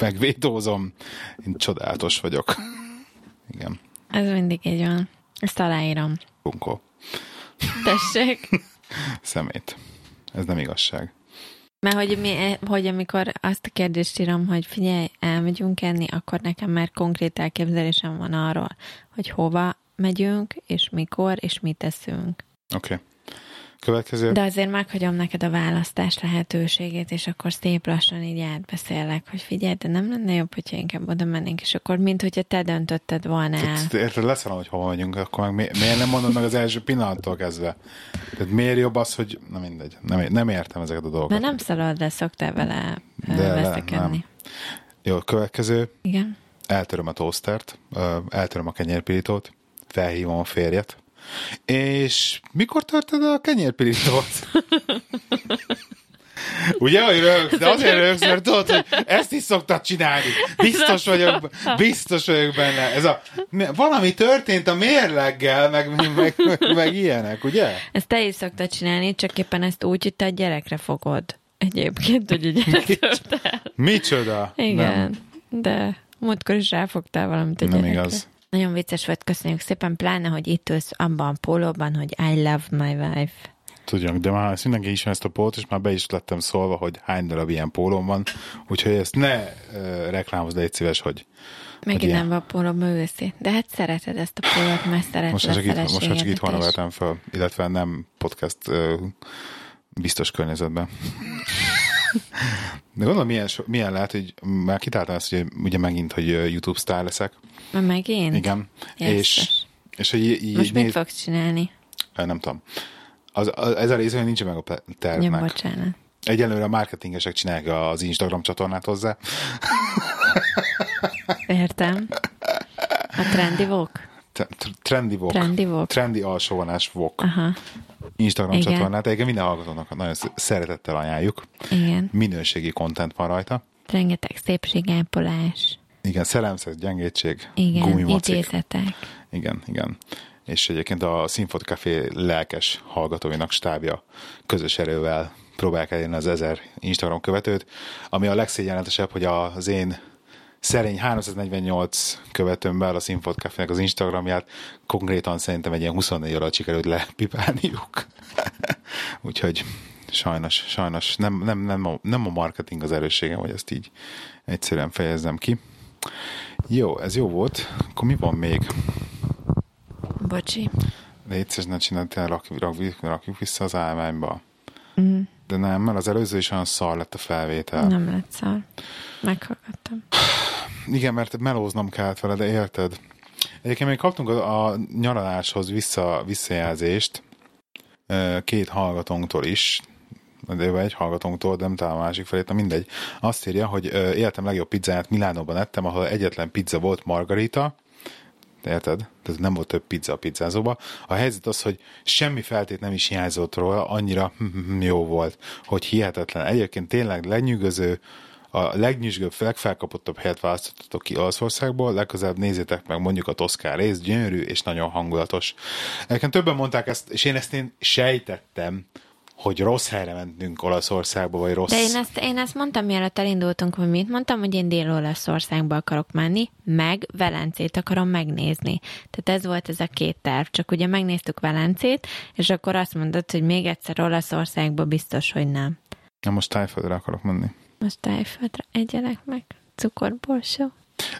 megvétózom. Én csodálatos vagyok. Igen. Ez mindig így van. Ezt aláírom. Bunkó. Tessék. Szemét. Ez nem igazság. Mert hogy, mi, hogy amikor azt a kérdést írom, hogy figyelj, elmegyünk enni, akkor nekem már konkrét elképzelésem van arról, hogy hova megyünk, és mikor, és mit teszünk. Oké. Okay. Következő. De azért meghagyom neked a választás lehetőségét, és akkor szép lassan így átbeszélek, hogy figyelj, de nem lenne jobb, hogyha inkább oda mennénk, és akkor mint hogyha te döntötted volna el. Érted, lesz hogy hova megyünk, akkor meg mi, miért nem mondod meg az első pillanattól kezdve? Tehát miért jobb az, hogy... Na mindegy, nem, nem értem ezeket a dolgokat. Mert nem szalad, de szoktál vele de veszekedni. Jó, következő. Igen. Eltöröm a toastert, eltöröm a kenyérpirítót, felhívom a férjet, és mikor törted a kenyérpirítót? Ugye, hogy rögsz, de azért rögsz, mert tudod, hogy ezt is szoktad csinálni. Biztos vagyok, biztos vagyok benne. Ez a, valami történt a mérleggel, meg, meg, meg, meg ilyenek, ugye? Ezt te is szoktad csinálni, csak éppen ezt úgy, hogy te a gyerekre fogod. Egyébként, hogy a gyerek Micsoda? Igen, nem. de múltkor is ráfogtál valamit a gyerekre. Nem igaz. Nagyon vicces volt, köszönjük szépen, pláne, hogy itt ülsz abban a pólóban, hogy I love my wife. Tudjunk, de már ezt mindenki ismer ezt a pólót, és már be is lettem szólva, hogy hány darab ilyen pólóm van, úgyhogy ezt ne uh, reklámozd, légy szíves, hogy Megint nem van pólóm őszi. De hát szereted ezt a pólót, mert szereted most csak itt, most csak itt van vettem fel, illetve nem podcast uh, biztos környezetben. De gondolom, milyen, milyen lehet, hogy már kitáltam ezt, hogy ugye megint, hogy YouTube sztár leszek. Megint? Igen. És, és hogy így, Most néz... mit fogsz csinálni? Nem tudom. Az, az, ez a része nincs meg a tervnek. Ja, bocsánat. Egyelőre a marketingesek csinálják az Instagram csatornát hozzá. Értem. A Trendy Walk? Trendy Walk. Trendy Walk. Trendy alsóvonás Walk. Aha. Instagram Igen. csatornát. Egyébként minden hallgatónak nagyon szeretettel ajánljuk. Igen. Minőségi kontent van rajta. Rengeteg szépségápolás. Igen, szellemszex, gyengétség, Igen, idézetek. Igen, igen. És egyébként a Sinfot Café lelkes hallgatóinak stábja közös erővel próbálják elérni az ezer Instagram követőt, ami a legszégyenletesebb, hogy az én szerény 348 követőmmel a Sinfot café az Instagramját konkrétan szerintem egy ilyen 24 alatt sikerült lepipálniuk. Úgyhogy sajnos, sajnos nem, nem, nem, a, nem a marketing az erősségem, hogy ezt így egyszerűen fejezzem ki. Jó, ez jó volt. Akkor mi van még? Bocsi. Légy ne csináld, rakjuk, rakjuk, rakjuk vissza az állványba. Mm. De nem, mert az előző is olyan szar lett a felvétel. Nem lett szar. Meghallgattam. Igen, mert melóznom kellett vele, de érted? Egyébként még kaptunk a, a nyaraláshoz vissza, visszajelzést két hallgatónktól is, de egy hallgatónktól, de nem talán a másik felét, na mindegy. Azt írja, hogy életem legjobb pizzáját Milánóban ettem, ahol egyetlen pizza volt margarita, érted? Tehát nem volt több pizza a pizzázóba. A helyzet az, hogy semmi feltét nem is hiányzott róla, annyira jó volt, hogy hihetetlen. Egyébként tényleg lenyűgöző, a legnyűsgőbb, legfelkapottabb helyet választottatok ki Olaszországból, legközelebb nézzétek meg mondjuk a Toszkán rész, gyönyörű és nagyon hangulatos. Egyébként többen mondták ezt, és én ezt én sejtettem, hogy rossz helyre mentünk Olaszországba, vagy rossz... De én ezt, én ezt mondtam, mielőtt elindultunk, hogy mit mondtam, hogy én Dél-Olaszországba akarok menni, meg Velencét akarom megnézni. Tehát ez volt ez a két terv, csak ugye megnéztük Velencét, és akkor azt mondod, hogy még egyszer Olaszországba biztos, hogy nem. Na most tájföldre akarok menni. Most tájföldre egyelek meg cukorborsó.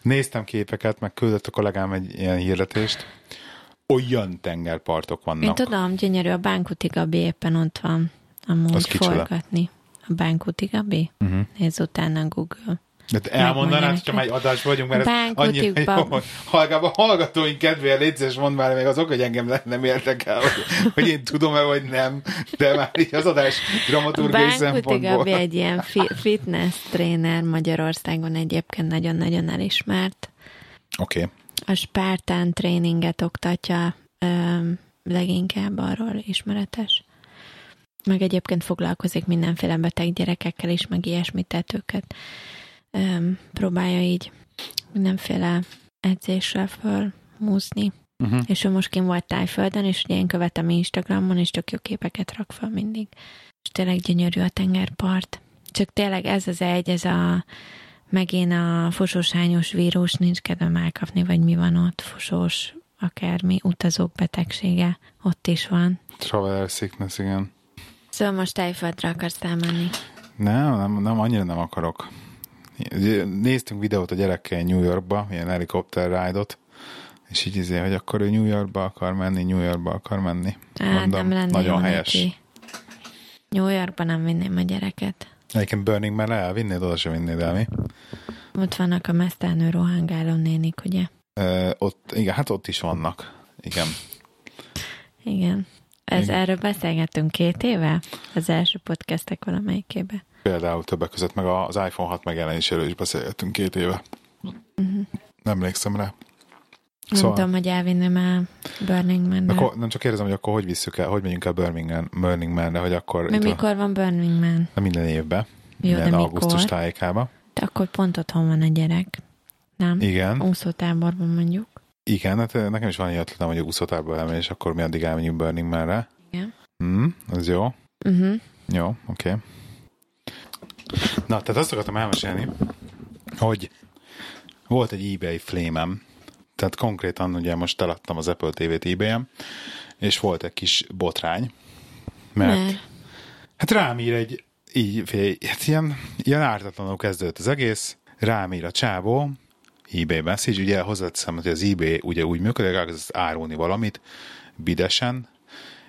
Néztem képeket, meg küldött a kollégám egy ilyen hirdetést, olyan tengerpartok vannak. Én tudom, gyönyörű, a Bánkuti Gabi éppen ott van. Amúgy forgatni. A Bánkuti Gabi? Uh-huh. Nézz utána Google. De elmondanád, Megmondja hogyha már egy adás vagyunk, mert ez annyira jó. Hallgában hallgatóink kedvéért légy szíves, mondd már még azok, hogy engem nem érdekel, hogy, hogy én tudom-e, vagy nem, de már így az adás dramaturgiai szempontból. Gabi egy ilyen fi- fitness tréner Magyarországon egyébként nagyon-nagyon elismert. Oké. Okay. A Spartan tréninget oktatja öm, leginkább arról ismeretes. Meg egyébként foglalkozik mindenféle beteg gyerekekkel is, meg ilyesmit, tehát őket öm, próbálja így mindenféle edzéssel fölmúzni. Uh-huh. És ő most kim volt Tájföldön, és ugye én követem Instagramon, és tök jó képeket rak fel mindig. És tényleg gyönyörű a tengerpart. Csak tényleg ez az egy, ez a megint a fosósányos vírus, nincs kedvem elkapni, vagy mi van ott, fosós, akármi, utazók betegsége, ott is van. Traveler sickness, igen. Szóval most Tájföldre akarsz elmenni. Nem, nem, nem, annyira nem akarok. Néztünk videót a gyerekkel New Yorkba, ilyen helikopter ride és így izé, hogy akkor ő New Yorkba akar menni, New Yorkba akar menni. Hát nem lenne nagyon helyes. neki. New Yorkba nem vinném a gyereket. Egyébként Burning Man elvinnéd, oda sem vinnéd el, mi? Ott vannak a mesztelnő rohangáló nénik, ugye? Ö, ott, igen, hát ott is vannak. Igen. Igen. Ez Igen. erről beszélgettünk két éve? Az első podcastek valamelyikébe. Például többek között meg az iPhone 6 megjelenéséről is beszélgettünk két éve. Uh-huh. Nem emlékszem rá. Nem Szóval- tudom, hogy elvinném el Burning man Akkor nem csak kérdezem, hogy akkor hogy visszük el, hogy megyünk el Burning, Man, Burning Man-re, hogy akkor van- mikor van Burning Man? de minden évben, Jó, de minden mikor? augusztus tájékába. De akkor pont otthon van a gyerek. Nem? Igen, Úszótáborban mondjuk. igen, hát nekem is van egy ötletem, hogy a úszótárba elmegy, és akkor mi addig elmegyünk Burning Man-re. Igen. Mm, az jó. Uh-huh. Jó, oké. Okay. Na, tehát azt akartam elmesélni, hogy volt egy eBay flémem, tehát konkrétan ugye most eladtam az Apple TV-t eBay-en, és volt egy kis botrány, mert, mert. Hát rám ír egy, így, hát ilyen, ilyen ártatlanul kezdődött az egész, rám ír a csávó, eBay message, ugye hozzáteszem, hogy az eBay ugye úgy működik, az árulni valamit bidesen,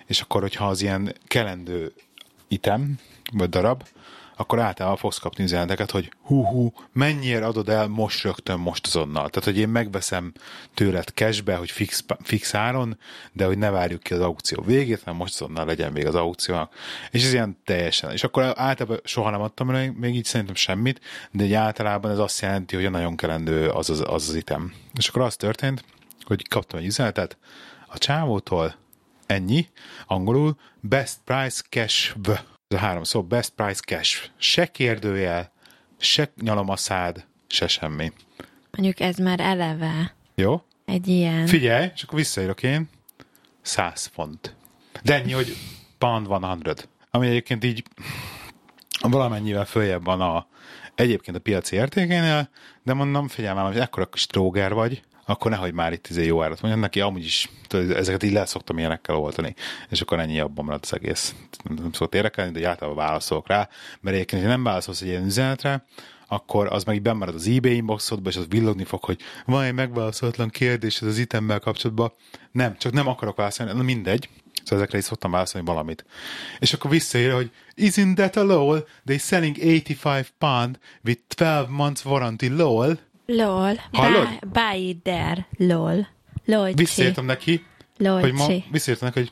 és akkor, hogyha az ilyen kelendő item, vagy darab, akkor általában fogsz kapni üzeneteket, hogy hú-hú, mennyire adod el most rögtön, most azonnal. Tehát, hogy én megveszem tőled cashbe, hogy fix, fix áron, de hogy ne várjuk ki az aukció végét, hanem most azonnal legyen még az aukciónak. És ez ilyen teljesen. És akkor általában soha nem adtam el még így szerintem semmit, de egy általában ez azt jelenti, hogy a nagyon kelendő az az, az, az item. És akkor az történt, hogy kaptam egy üzenetet a csávótól, ennyi, angolul, best price cash v. Ez a három szó, best price cash. Se kérdőjel, se nyalamaszád, se semmi. mondjuk ez már eleve Jó? egy ilyen... Figyelj, és akkor visszaírok én, 100 font. De ennyi, hogy pound 100. Ami egyébként így valamennyivel följebb van a, egyébként a piaci értékénél, de mondom, figyelj már, hogy ekkora kis tróger vagy, akkor nehogy már itt izé jó árat mondjon neki, amúgy is tudod, ezeket így le szoktam ilyenekkel oltani, és akkor ennyi abban maradt az egész. Nem, nem szokott érdekelni, de általában válaszolok rá, mert egyébként, ha nem válaszolsz egy ilyen üzenetre, akkor az meg így bemarad az eBay inboxodba, és az villogni fog, hogy van egy megválaszolatlan kérdés az itemmel kapcsolatban. Nem, csak nem akarok válaszolni, na mindegy. Szóval ezekre is szoktam válaszolni valamit. És akkor visszaír, hogy isn't that a lol? They selling 85 pound with 12 months warranty lol. LOL. Hallod? There. LOL. LOL. Visszaírtam neki, LOL. hogy ma visszaírtam neki, hogy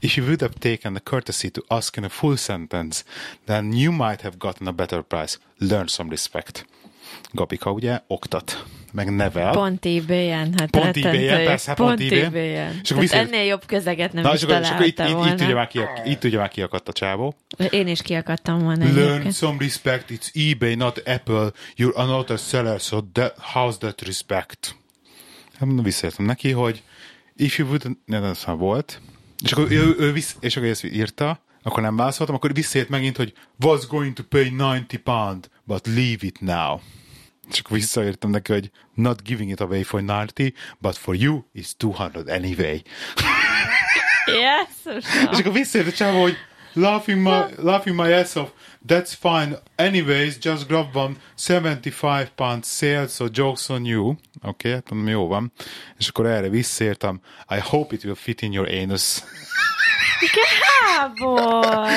If you would have taken the courtesy to ask in a full sentence, then you might have gotten a better price. Learn some respect. Gabika ugye oktat, meg nevel. Pont eBay-en, hát Pont eBay-en, persze, hát pont pont eBay-en. És akkor vissza- ennél jobb közeget nem Na, is és akkor, és akkor itt, találtam itt, itt, volna. már itt kiakadt a csávó. Én is kiakadtam volna Learn egyébként. some respect. It's eBay, not Apple. You're another seller, so that, how's that respect? Hát visszaértem neki, hogy if you would... Nem, ez már volt. És akkor ő, ő vissz, és akkor ezt írta, akkor nem válaszoltam, akkor visszaért megint, hogy was going to pay 90 pound, but leave it now. Akkor visszaértem neki, hogy not giving it away for 90, but for you it's 200 anyway. Yes, És akkor visszajött a csávó, hogy laughing my, laughing my ass off. That's fine. Anyways, just grab one 75 pound sale, so jokes on you. Oké, okay, hát jó van. És akkor erre visszaértem. I hope it will fit in your anus. Gábor!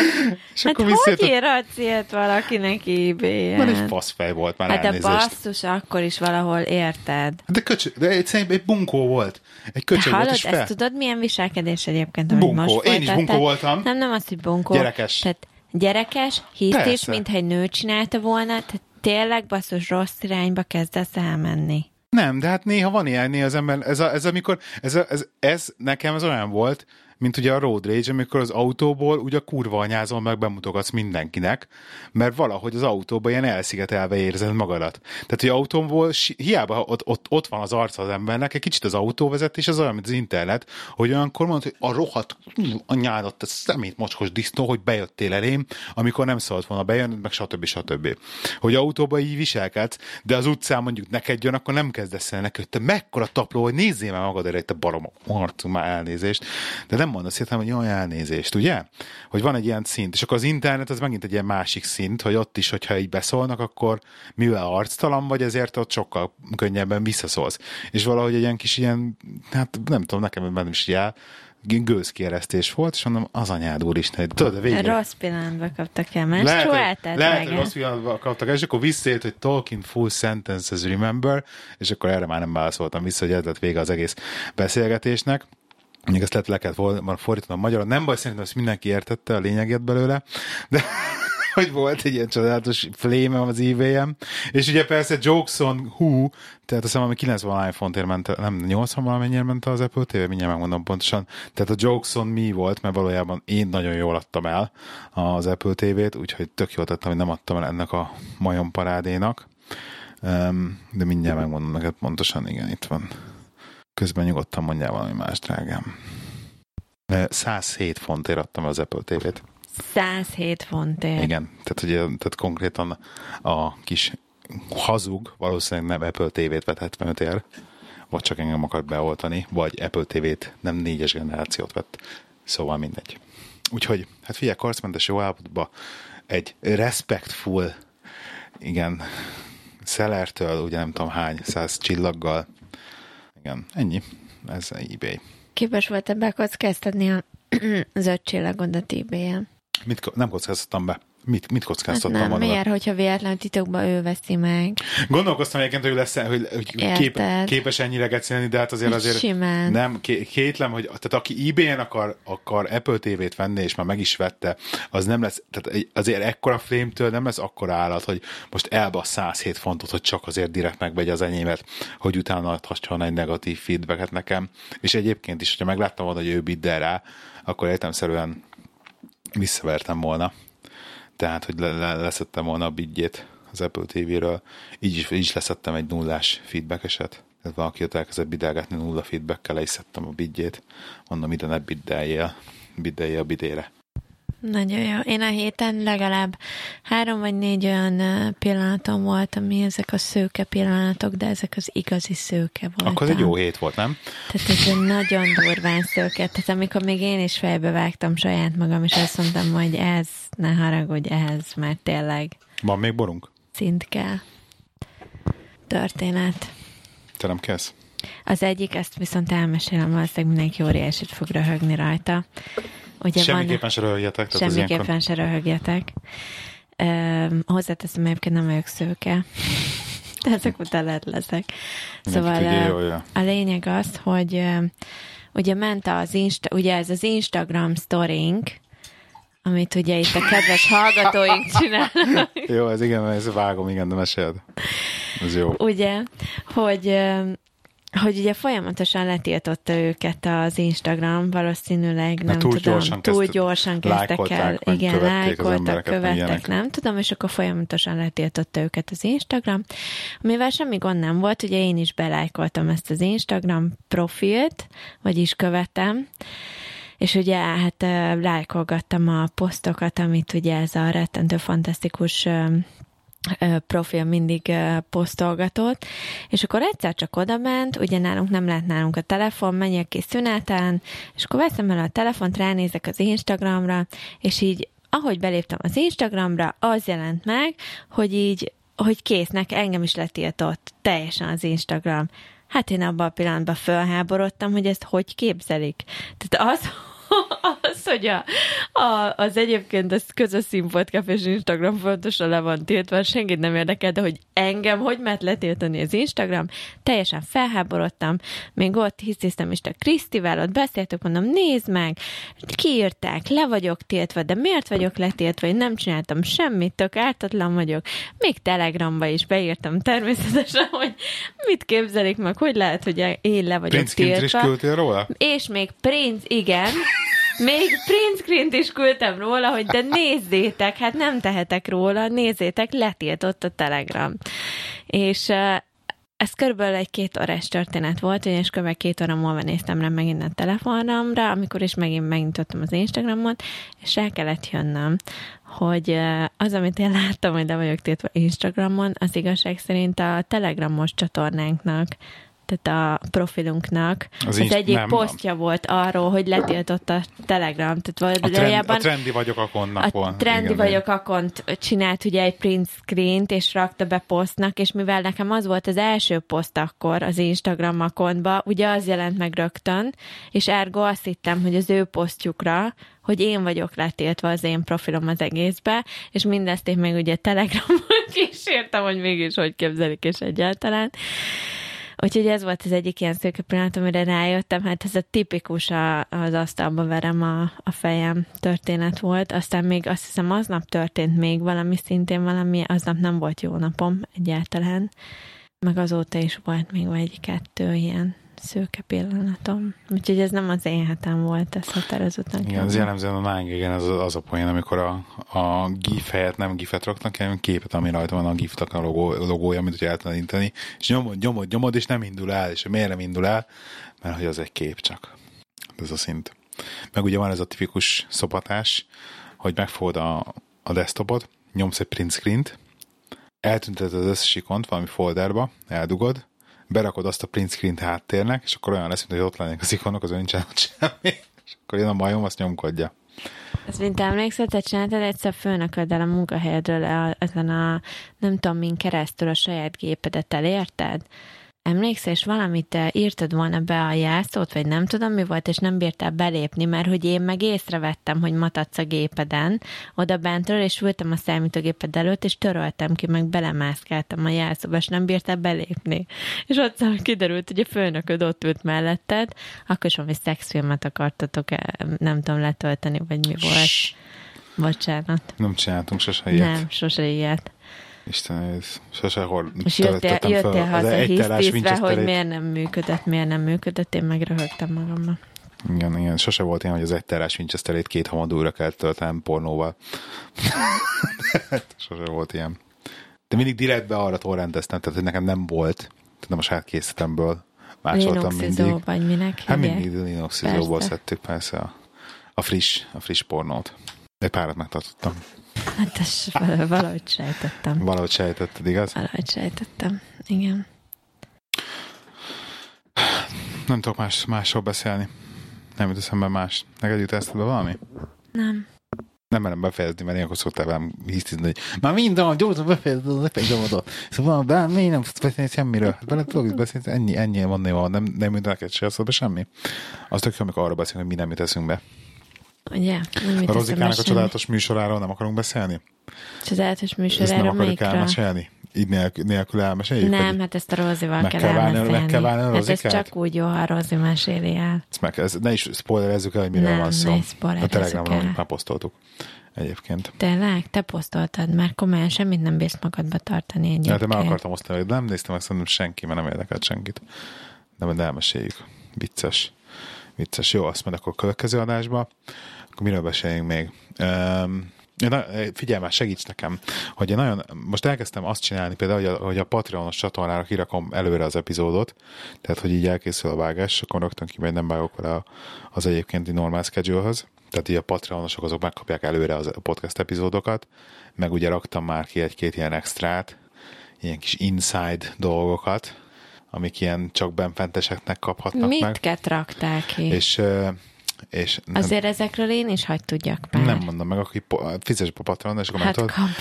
És Hát akkor hogy visszajött, ér a célt valakinek ebay mert egy faszfej volt már Hát elnézést. basszus, akkor is valahol érted. De, köcsö, de egy, szerintem egy bunkó volt. Egy köcsög volt, és fel. ezt tudod, milyen viselkedés egyébként, amit Bunkó. most Én is folytattál? bunkó voltam. Nem, nem az, hogy bunkó. Gyerekes. Tehát gyerekes, hisztés, mintha egy nő csinálta volna, tehát tényleg basszus rossz irányba kezdesz elmenni. Nem, de hát néha van ilyen, néha az ember, ez, a, ez amikor, ez, a, ez, ez, nekem ez olyan volt, mint ugye a road rage, amikor az autóból ugye kurva anyázol meg bemutogatsz mindenkinek, mert valahogy az autóban ilyen elszigetelve érzed magadat. Tehát, hogy autómból hiába ott, ott, ott van az arca az embernek, egy kicsit az autóvezetés az olyan, mint az internet, hogy olyankor mondod, hogy a rohadt anyádat, te szemét mocskos disznó, hogy bejöttél elém, amikor nem szabad volna bejönni, meg stb. stb. Hogy autóban így viselkedsz, de az utcán mondjuk neked jön, akkor nem kezdesz el neki, hogy te mekkora tapló, hogy nézzél már magad elé, te barom arcú, már elnézést. De nem mondasz értem, hogy jaj, elnézést, ugye? Hogy van egy ilyen szint, és akkor az internet az megint egy ilyen másik szint, hogy ott is, hogyha így beszólnak, akkor mivel arctalan vagy, ezért ott sokkal könnyebben visszaszólsz. És valahogy egy ilyen kis ilyen, hát nem tudom, nekem bennem is jár, gőzkieresztés volt, és mondom, az anyád úr is, tudod, a végén. Rossz pillanatban kaptak el, mert Lehet, lehet, hogy rossz pillanatban kaptak el, és akkor visszajött, hogy talking full sentences remember, és akkor erre már nem válaszoltam vissza, hogy ez lett vége az egész beszélgetésnek. Még ezt lehet le kellett volna fordítanom magyarul. Nem baj, szerintem ezt mindenki értette a lényegét belőle, de hogy volt egy ilyen csodálatos flémem az eBay-em. És ugye persze Jokes on Who, tehát azt hiszem, ami 90 iPhone-ért ment, nem 80 valamennyire ment az Apple TV, mindjárt megmondom pontosan. Tehát a Jokes on Me volt, mert valójában én nagyon jól adtam el az Apple TV-t, úgyhogy tök jól tettem, hogy nem adtam el ennek a majom parádénak. De mindjárt megmondom neked pontosan, igen, itt van. Közben nyugodtan mondjál valami más, drágám. 107 fontért adtam az Apple TV-t. 107 fontért. Igen, tehát, ugye, tehát konkrétan a kis hazug valószínűleg nem Apple TV-t vett 75 ér, vagy csak engem akart beoltani, vagy Apple TV-t nem négyes generációt vett. Szóval mindegy. Úgyhogy, hát figyelj, karcmentes jó állapotban egy respectful, igen, szellertől, ugye nem tudom hány, száz csillaggal. Igen, ennyi. Ez eBay. Képes voltam bekockáztatni a zöld csillagodat ebay-en. Mit, nem kockáztattam be. Mit, mit Hát kockáztattam nem, volna be? miért, hogyha véletlenül titokban ő veszi meg. Gondolkoztam egyébként, hogy lesz hogy, hogy kép, képes ennyire gecélni, de hát azért azért Simán. nem, ké- kétlem, hogy tehát aki eBay-en akar, akar Apple TV-t venni, és már meg is vette, az nem lesz, tehát azért ekkora flémtől nem lesz akkora állat, hogy most elbasz 107 fontot, hogy csak azért direkt megvegye az enyémet, hogy utána adhasson egy negatív feedbacket nekem. És egyébként is, hogyha megláttam volna, hogy ő biddel rá, akkor értemszerűen visszavertem volna. Tehát, hogy le, le, leszettem volna a bidjét az Apple TV-ről. Így is, így is leszettem egy nullás feedback eset. Tehát valaki ott elkezdett bidelgetni nulla feedbackkel, le is szedtem a bidjét. Mondom, ide ne biddeljél, biddeljél a bidére. Nagyon jó. Én a héten legalább három vagy négy olyan pillanatom volt, ami ezek a szőke pillanatok, de ezek az igazi szőke voltak. Akkor ez egy jó hét volt, nem? Tehát ez egy nagyon durván szőke. Tehát amikor még én is fejbe vágtam saját magam, és azt mondtam, hogy ez, ne haragudj, ez, mert tényleg Van még borunk? szint kell. Történet. Te nem kezd? Az egyik, ezt viszont elmesélem, valószínűleg mindenki óriásit fog röhögni rajta. Ugye Semmiképpen se röhögjetek. tehát Semmiképpen ilyenkor- se röhögjetek. Um, hozzáteszem, egyébként nem vagyok szőke. De ezek után lehet leszek. Szóval jól. a lényeg az, hogy ö, ugye ment az Insta, ugye ez az Instagram sztorink, amit ugye itt a kedves hallgatóink csinálnak, Jó, ez igen, ez vágom, igen, de meséld. Ez jó. ugye, hogy hogy ugye folyamatosan letiltotta őket az Instagram, valószínűleg nem túl tudom, gyorsan túl kezdte- gyorsan kezdtek el, igen, lájkoltak, követtek, nem tudom, és akkor folyamatosan letiltotta őket az Instagram, amivel semmi gond nem volt, ugye én is belájkoltam ezt az Instagram profilt, vagyis követem, és ugye hát lájkolgattam a posztokat, amit ugye ez a rettentő fantasztikus profil mindig posztolgatott, és akkor egyszer csak oda ment, ugye nálunk nem lehet nálunk a telefon, menjek ki szüneten, és akkor veszem el a telefont, ránézek az Instagramra, és így ahogy beléptem az Instagramra, az jelent meg, hogy így, hogy késznek, engem is letiltott teljesen az Instagram. Hát én abban a pillanatban fölháborodtam, hogy ezt hogy képzelik. Tehát az, az hogy a, a, az egyébként az közös színpodcast Instagram fontosan le van tiltva, senkit nem érdekel, de hogy engem hogy mert letiltani az Instagram, teljesen felháborodtam, még ott hisztisztem is a Krisztivel, ott beszéltük, mondom, nézd meg, kiírták, le vagyok tiltva, de miért vagyok letiltva, én nem csináltam semmit, tök ártatlan vagyok, még Telegramba is beírtam természetesen, hogy mit képzelik meg, hogy lehet, hogy én le vagyok Prince is tiltva. küldtél róla? És még Prince, igen, még Green-t is küldtem róla, hogy de nézzétek, hát nem tehetek róla, nézzétek, letiltott a Telegram. És ez körülbelül egy két órás történet volt, és kb. két óra múlva néztem rá megint a telefonomra, amikor is megint megnyitottam az Instagramot, és el kellett jönnöm, hogy az, amit én láttam, hogy le vagyok tiltva Instagramon, az igazság szerint a Telegramos csatornánknak tehát a profilunknak Az az, egyik nem. posztja volt arról, hogy letiltott a Telegram. Tehát A, trend, a trendi vagyok akonnak a trendi Igen, vagyok akont csinált ugye egy print screen-t, és rakta be posztnak, és mivel nekem az volt az első poszt akkor az Instagram akontba, ugye az jelent meg rögtön, és ergo azt hittem, hogy az ő posztjukra, hogy én vagyok letiltva az én profilom az egészbe, és mindezt én még ugye Telegramon kísértem, hogy mégis hogy képzelik és egyáltalán. Úgyhogy ez volt az egyik ilyen szőke pillanat, amire rájöttem, hát ez a tipikus a, az asztalba verem a, a fejem történet volt. Aztán még azt hiszem aznap történt még valami, szintén valami, aznap nem volt jó napom egyáltalán. Meg azóta is volt még egy-kettő ilyen szőke pillanatom. Úgyhogy ez nem az én hetem volt, ez határozottan. Igen, az jellemzően a Nine igen, az, az a poén, amikor a, a GIF helyett nem GIF-et raknak, hanem képet, ami rajta van a GIF-nak a logó, logója, hogy el tudod inteni, és nyomod, nyomod, nyomod, és nem indul el, és miért nem indul el? Mert hogy az egy kép csak. Ez a szint. Meg ugye van ez a tipikus szopatás, hogy megfogod a, a desktopot, nyomsz egy print screen-t, eltünteted az összes ikont valami folderba, eldugod, berakod azt a print screen-t háttérnek, és akkor olyan lesz, mint hogy ott lennék az ikonok, az nincsen ott semmi, és akkor jön a majom, azt nyomkodja. Ez mint emlékszel, te csináltad egyszer főnököddel a munkahelyedről ezen a nem tudom min keresztül a saját gépedet elérted? Emlékszel, és valamit írtad volna be a jászót, vagy nem tudom mi volt, és nem bírtál belépni, mert hogy én meg észrevettem, hogy matadsz a gépeden, oda bentről, és ültem a számítógéped előtt, és töröltem ki, meg belemászkáltam a jászóba, és nem bírtál belépni. És ott aztán kiderült, hogy a főnököd ott ült melletted, akkor is valami szexfilmet akartatok, eh, nem tudom, letölteni, vagy mi volt. Bocsánat. Nem csináltunk sose ilyet. Nem, sose ilyet. Isten, ez sose hol És jöttél, jöttél haza hisztízve, hogy miért nem működött, miért nem működött, én meg röhögtem magammal. Igen, igen, sose volt ilyen, hogy az egy terás Winchesterét két hamad újra kell töltenem pornóval. sose volt ilyen. De mindig direktbe arra torrenteztem, tehát hogy nekem nem volt, tehát nem a saját készletemből másoltam mindig. vagy minek Hát mindig Persze. szedtük persze a, a, friss, a friss pornót. Egy párat megtartottam. Hát ez val- valahogy sejtettem. Valahogy sejtetted, igaz? Valahogy sejtettem. Igen. Nem tudok más, másról beszélni. Nem jut eszembe más. Neked jut eszedbe valami? Nem. Nem merem befejezni, mert ilyenkor szoktál velem hisztizni, hogy már minden, gyorsan befejezed az epizódot. Szóval, de miért nem tudsz beszélni semmiről? Hát bele tudok beszélni, ennyi, ennyi van néha, nem, nem jut neked se eszedbe semmi. Az tök jó, amikor arra beszélünk, hogy mi nem jut eszünkbe. Ugye? Jut A Rozikának a csodálatos műsoráról nem akarunk beszélni? Csodálatos Ezt nem akarjuk melyikről? elmesélni? Így nélkül, nélkül elmeséljük? Nem, hát ezt a Rozival Meg kell, kell válni- meg elmesélni. kell válni a hát ez Rozikát? csak úgy jó, ha a Rozi meséli el. ezt meg, ez, ne is spoilerezzük el, hogy miről Nem, van szó. ne A Telegramon el. amit már posztoltuk egyébként. Tényleg? Te posztoltad már komolyan, semmit nem bírsz magadba tartani Ja, egyébként. de már akartam osztani, hogy nem néztem meg szerintem senki, mert nem érdekelt senkit. De majd elmeséljük. Vicces. Vicces. Jó, azt majd akkor a következő adásba. Akkor miről beszéljünk még? Um, Na, figyelj már, segíts nekem, hogy én nagyon, most elkezdtem azt csinálni például, hogy a, hogy a Patreonos csatornára kirakom előre az epizódot, tehát hogy így elkészül a vágás, akkor rögtön kimegy, nem vágok vele az egyébkénti normál schedule-höz. Tehát így a Patreonosok azok megkapják előre az, podcast epizódokat, meg ugye raktam már ki egy-két ilyen extrát, ilyen kis inside dolgokat, amik ilyen csak benfenteseknek kaphatnak meg. Mit raktál ki? És, és nem, Azért ezekről én is hagyd tudjak pár. nem mondom meg, aki fizes be Patreon, és akkor Hát megtudod.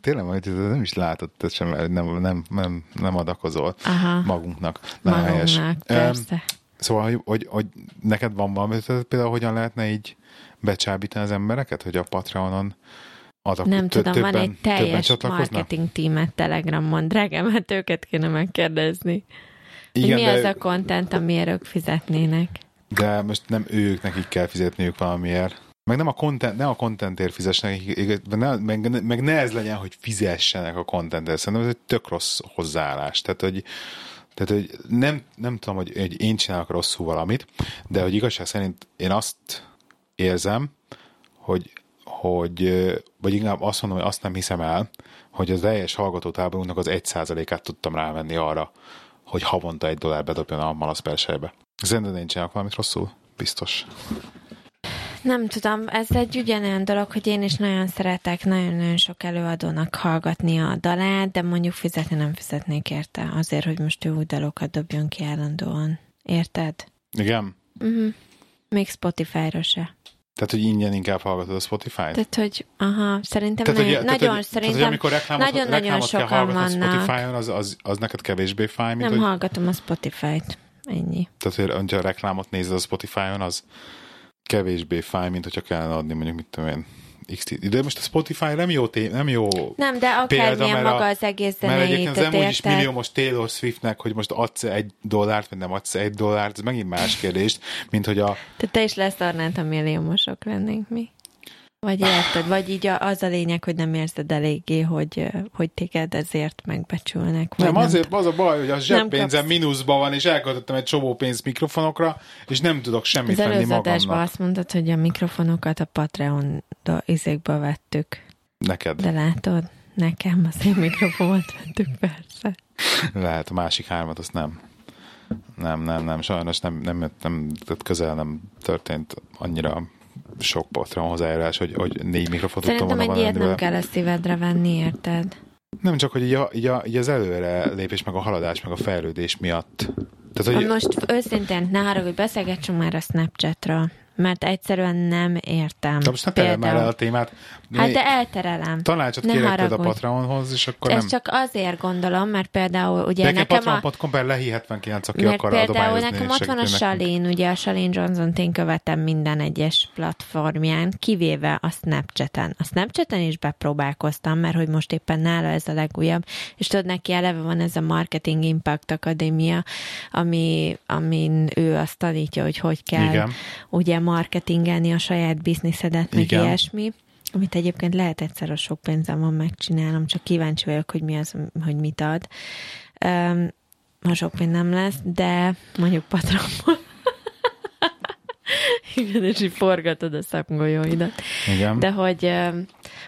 Tényleg, hogy nem is látod, sem, nem, nem, nem, nem adakozol Aha. magunknak. Helyes. Magunknak, Öm, persze. Szóval, hogy, hogy, hogy neked van valami, például hogyan lehetne így becsábítani az embereket, hogy a Patreonon adok, Nem tudom, többen, van egy teljes marketing tímet Telegramon. Drágám, hát őket kéne megkérdezni. Igen, mi de... az a content, amiért ők fizetnének? De most nem ők, nekik kell fizetniük valamiért. Meg nem a content, nem a contentért fizessenek, ne, meg, meg ne ez legyen, hogy fizessenek a contentért. Szerintem ez egy tök rossz hozzáállás. Tehát, hogy, tehát, hogy nem, nem tudom, hogy, hogy én csinálok rosszul valamit, de hogy igazság szerint én azt érzem, hogy, hogy vagy inkább azt mondom, hogy azt nem hiszem el, hogy az teljes hallgatótáborunknak az egy százalékát tudtam rávenni arra, hogy havonta egy dollár bedobjon a malasz persejbe. Szerintem én csinálok valamit rosszul? Biztos. Nem tudom, ez egy ugyanolyan dolog, hogy én is nagyon szeretek nagyon-nagyon sok előadónak hallgatni a dalát, de mondjuk fizetni nem fizetnék érte, azért, hogy most ő új dalokat dobjon ki állandóan. Érted? Igen. Uh-huh. Még Spotify-ra se. Tehát, hogy ingyen inkább hallgatod a Spotify-t? Tehát, hogy aha, szerintem tehát, nagyon, hogy, nagyon tehát, szerintem tehát, amikor reklámot, nagyon, nagyon sokan kell vannak. Spotify-on, az, az, az neked kevésbé fáj, mint Nem hogy... hallgatom a Spotify-t. Ennyi. Tehát, hogy, a reklámot nézed a Spotify-on, az kevésbé fáj, mint hogyha kellene adni mondjuk, mit tudom én, x De most a Spotify nem jó, té- nem jó Nem, de akármilyen maga az egész. Mert egyébként az nem úgyis milliómos Taylor Swiftnek, hogy most adsz egy dollárt, vagy nem adsz egy dollárt, ez megint más kérdést, mint hogy a... Tehát te is leszarnád, ha milliómosok lennénk mi. Vagy érted? Vagy így az a lényeg, hogy nem érzed eléggé, hogy, hogy téged ezért megbecsülnek. Vagy nem, nem, azért az a baj, hogy a zseppénzem mínuszban van, és elköltöttem egy csomó pénzt mikrofonokra, és nem tudok semmit az venni magamnak. azt mondtad, hogy a mikrofonokat a Patreon izékbe vettük. Neked. De látod, nekem az én mikrofonot vettük, persze. Lehet, a másik hármat azt nem. Nem, nem, nem, sajnos nem, nem, nem, nem közel nem történt annyira sok Patreon hozzájárulás, hogy, hogy négy mikrofont tudtam volna egy ilyet nem kell ezt szívedre venni, érted? Nem csak, hogy így, a, így, a, így az előre lépés, meg a haladás, meg a fejlődés miatt. Tehát, hogy... Most őszintén, ne haragudj, beszélgetsünk már a Snapchatról mert egyszerűen nem értem. De most ne terel már el a témát. Hát de elterelem. Tanácsot ne kérek a Patreonhoz, és akkor Ezt nem... csak azért gondolom, mert például ugye nekem, nekem patreon.com per lehi 79, aki mert akar például nekem ott van a Salin, ugye a Salin johnson én követem minden egyes platformján, kivéve a Snapchaten. A Snapchaten is bepróbálkoztam, mert hogy most éppen nála ez a legújabb, és tudod, neki eleve van ez a Marketing Impact Akadémia, ami, amin ő azt tanítja, hogy hogy kell Igen. ugye marketingelni a saját bizniszedet, meg Igen. ilyesmi amit egyébként lehet egyszer a sok pénzem van, megcsinálom, csak kíváncsi vagyok, hogy mi az, hogy mit ad. Um, ha sok pénz nem lesz, de mondjuk patronból. Igen, és így forgatod a szemgolyóidat. Igen. De hogy,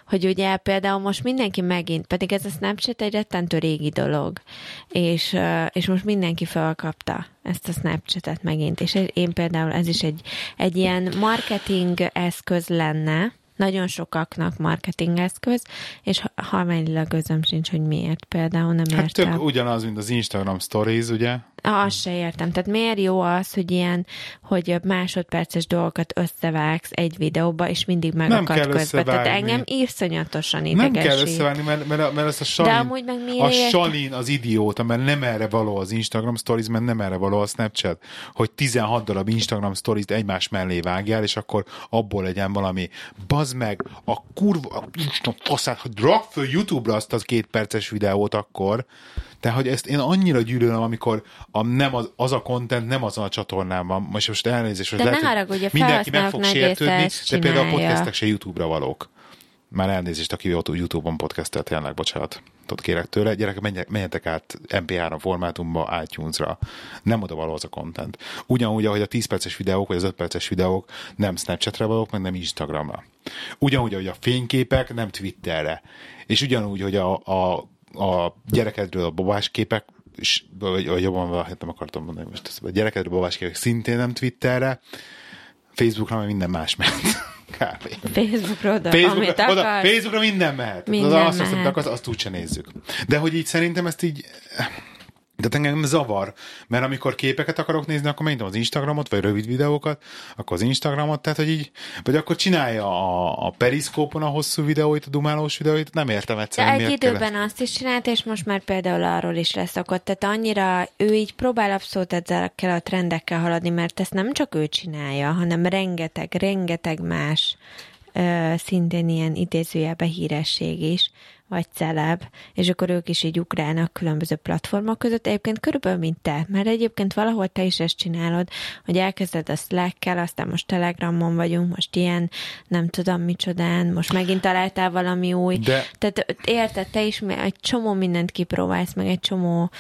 hogy ugye például most mindenki megint, pedig ez a Snapchat egy rettentő régi dolog, és, és most mindenki felkapta ezt a Snapchatet megint, és én például ez is egy, egy ilyen marketing eszköz lenne, nagyon sokaknak marketingeszköz, és halványilag közöm sincs, hogy miért például nem hát értem. Hát tök ugyanaz, mint az Instagram Stories, ugye? Azt se értem. Tehát miért jó az, hogy ilyen, hogy másodperces dolgokat összevágsz egy videóba, és mindig megakad közbe. Tehát engem iszonyatosan idegesít. Nem kell összevágni, mert, mert, mert ezt a Salin, De amúgy meg a Salin az idióta, mert nem erre való az Instagram Stories, mert nem erre való a Snapchat, hogy 16 darab Instagram Stories-t egymás mellé vágjál, és akkor abból legyen valami. Bazd meg, a kurva, a faszát, hogy rak föl YouTube-ra azt az két perces videót akkor, tehát, hogy ezt én annyira gyűlölöm, amikor a, nem az, az a content nem azon a csatornán van. Most, most elnézést, hogy lehet, haragudj, mindenki meg fog sértődni, de például a podcastek se YouTube-ra valók. Már elnézést, aki YouTube-on podcastet, tényleg, bocsánat. Tudod, kérek tőle, gyerekek, menjetek, menjetek át MP3 formátumba, iTunes-ra. Nem oda való az a content. Ugyanúgy, ahogy a 10 perces videók, vagy az 5 perces videók nem Snapchatre valók, meg nem Instagramra. Ugyanúgy, ahogy a fényképek nem Twitterre. És ugyanúgy, hogy a, a a gyerekedről a babás képek, és, vagy, vagy jobban hát nem akartam mondani most ezt, a gyerekedről a babás képek szintén nem Twitterre, Facebookra meg minden más mehet. Facebookra oda, Facebookra, amit oda, Facebookra minden mehet. Minden oda azt, mehet. Azt, azt, azt úgyse nézzük. De hogy így szerintem ezt így de engem zavar, mert amikor képeket akarok nézni, akkor megintem az Instagramot, vagy rövid videókat, akkor az Instagramot, tehát hogy így, vagy akkor csinálja a, a periszkópon a hosszú videóit, a dumálós videóit, nem értem De egyszerűen, egy miért időben kellett. azt is csinált, és most már például arról is leszokott. Tehát annyira ő így próbál abszolút ezekkel a trendekkel haladni, mert ezt nem csak ő csinálja, hanem rengeteg, rengeteg más ö, szintén ilyen idézőjelbe híresség is, vagy celeb, és akkor ők is így ugrálnak különböző platformok között. Egyébként körülbelül mint te, mert egyébként valahol te is ezt csinálod, hogy elkezded a Slack-kel, aztán most Telegramon vagyunk, most ilyen, nem tudom micsodán, most megint találtál valami új. De- Tehát érted, te is egy csomó mindent kipróbálsz, meg egy csomó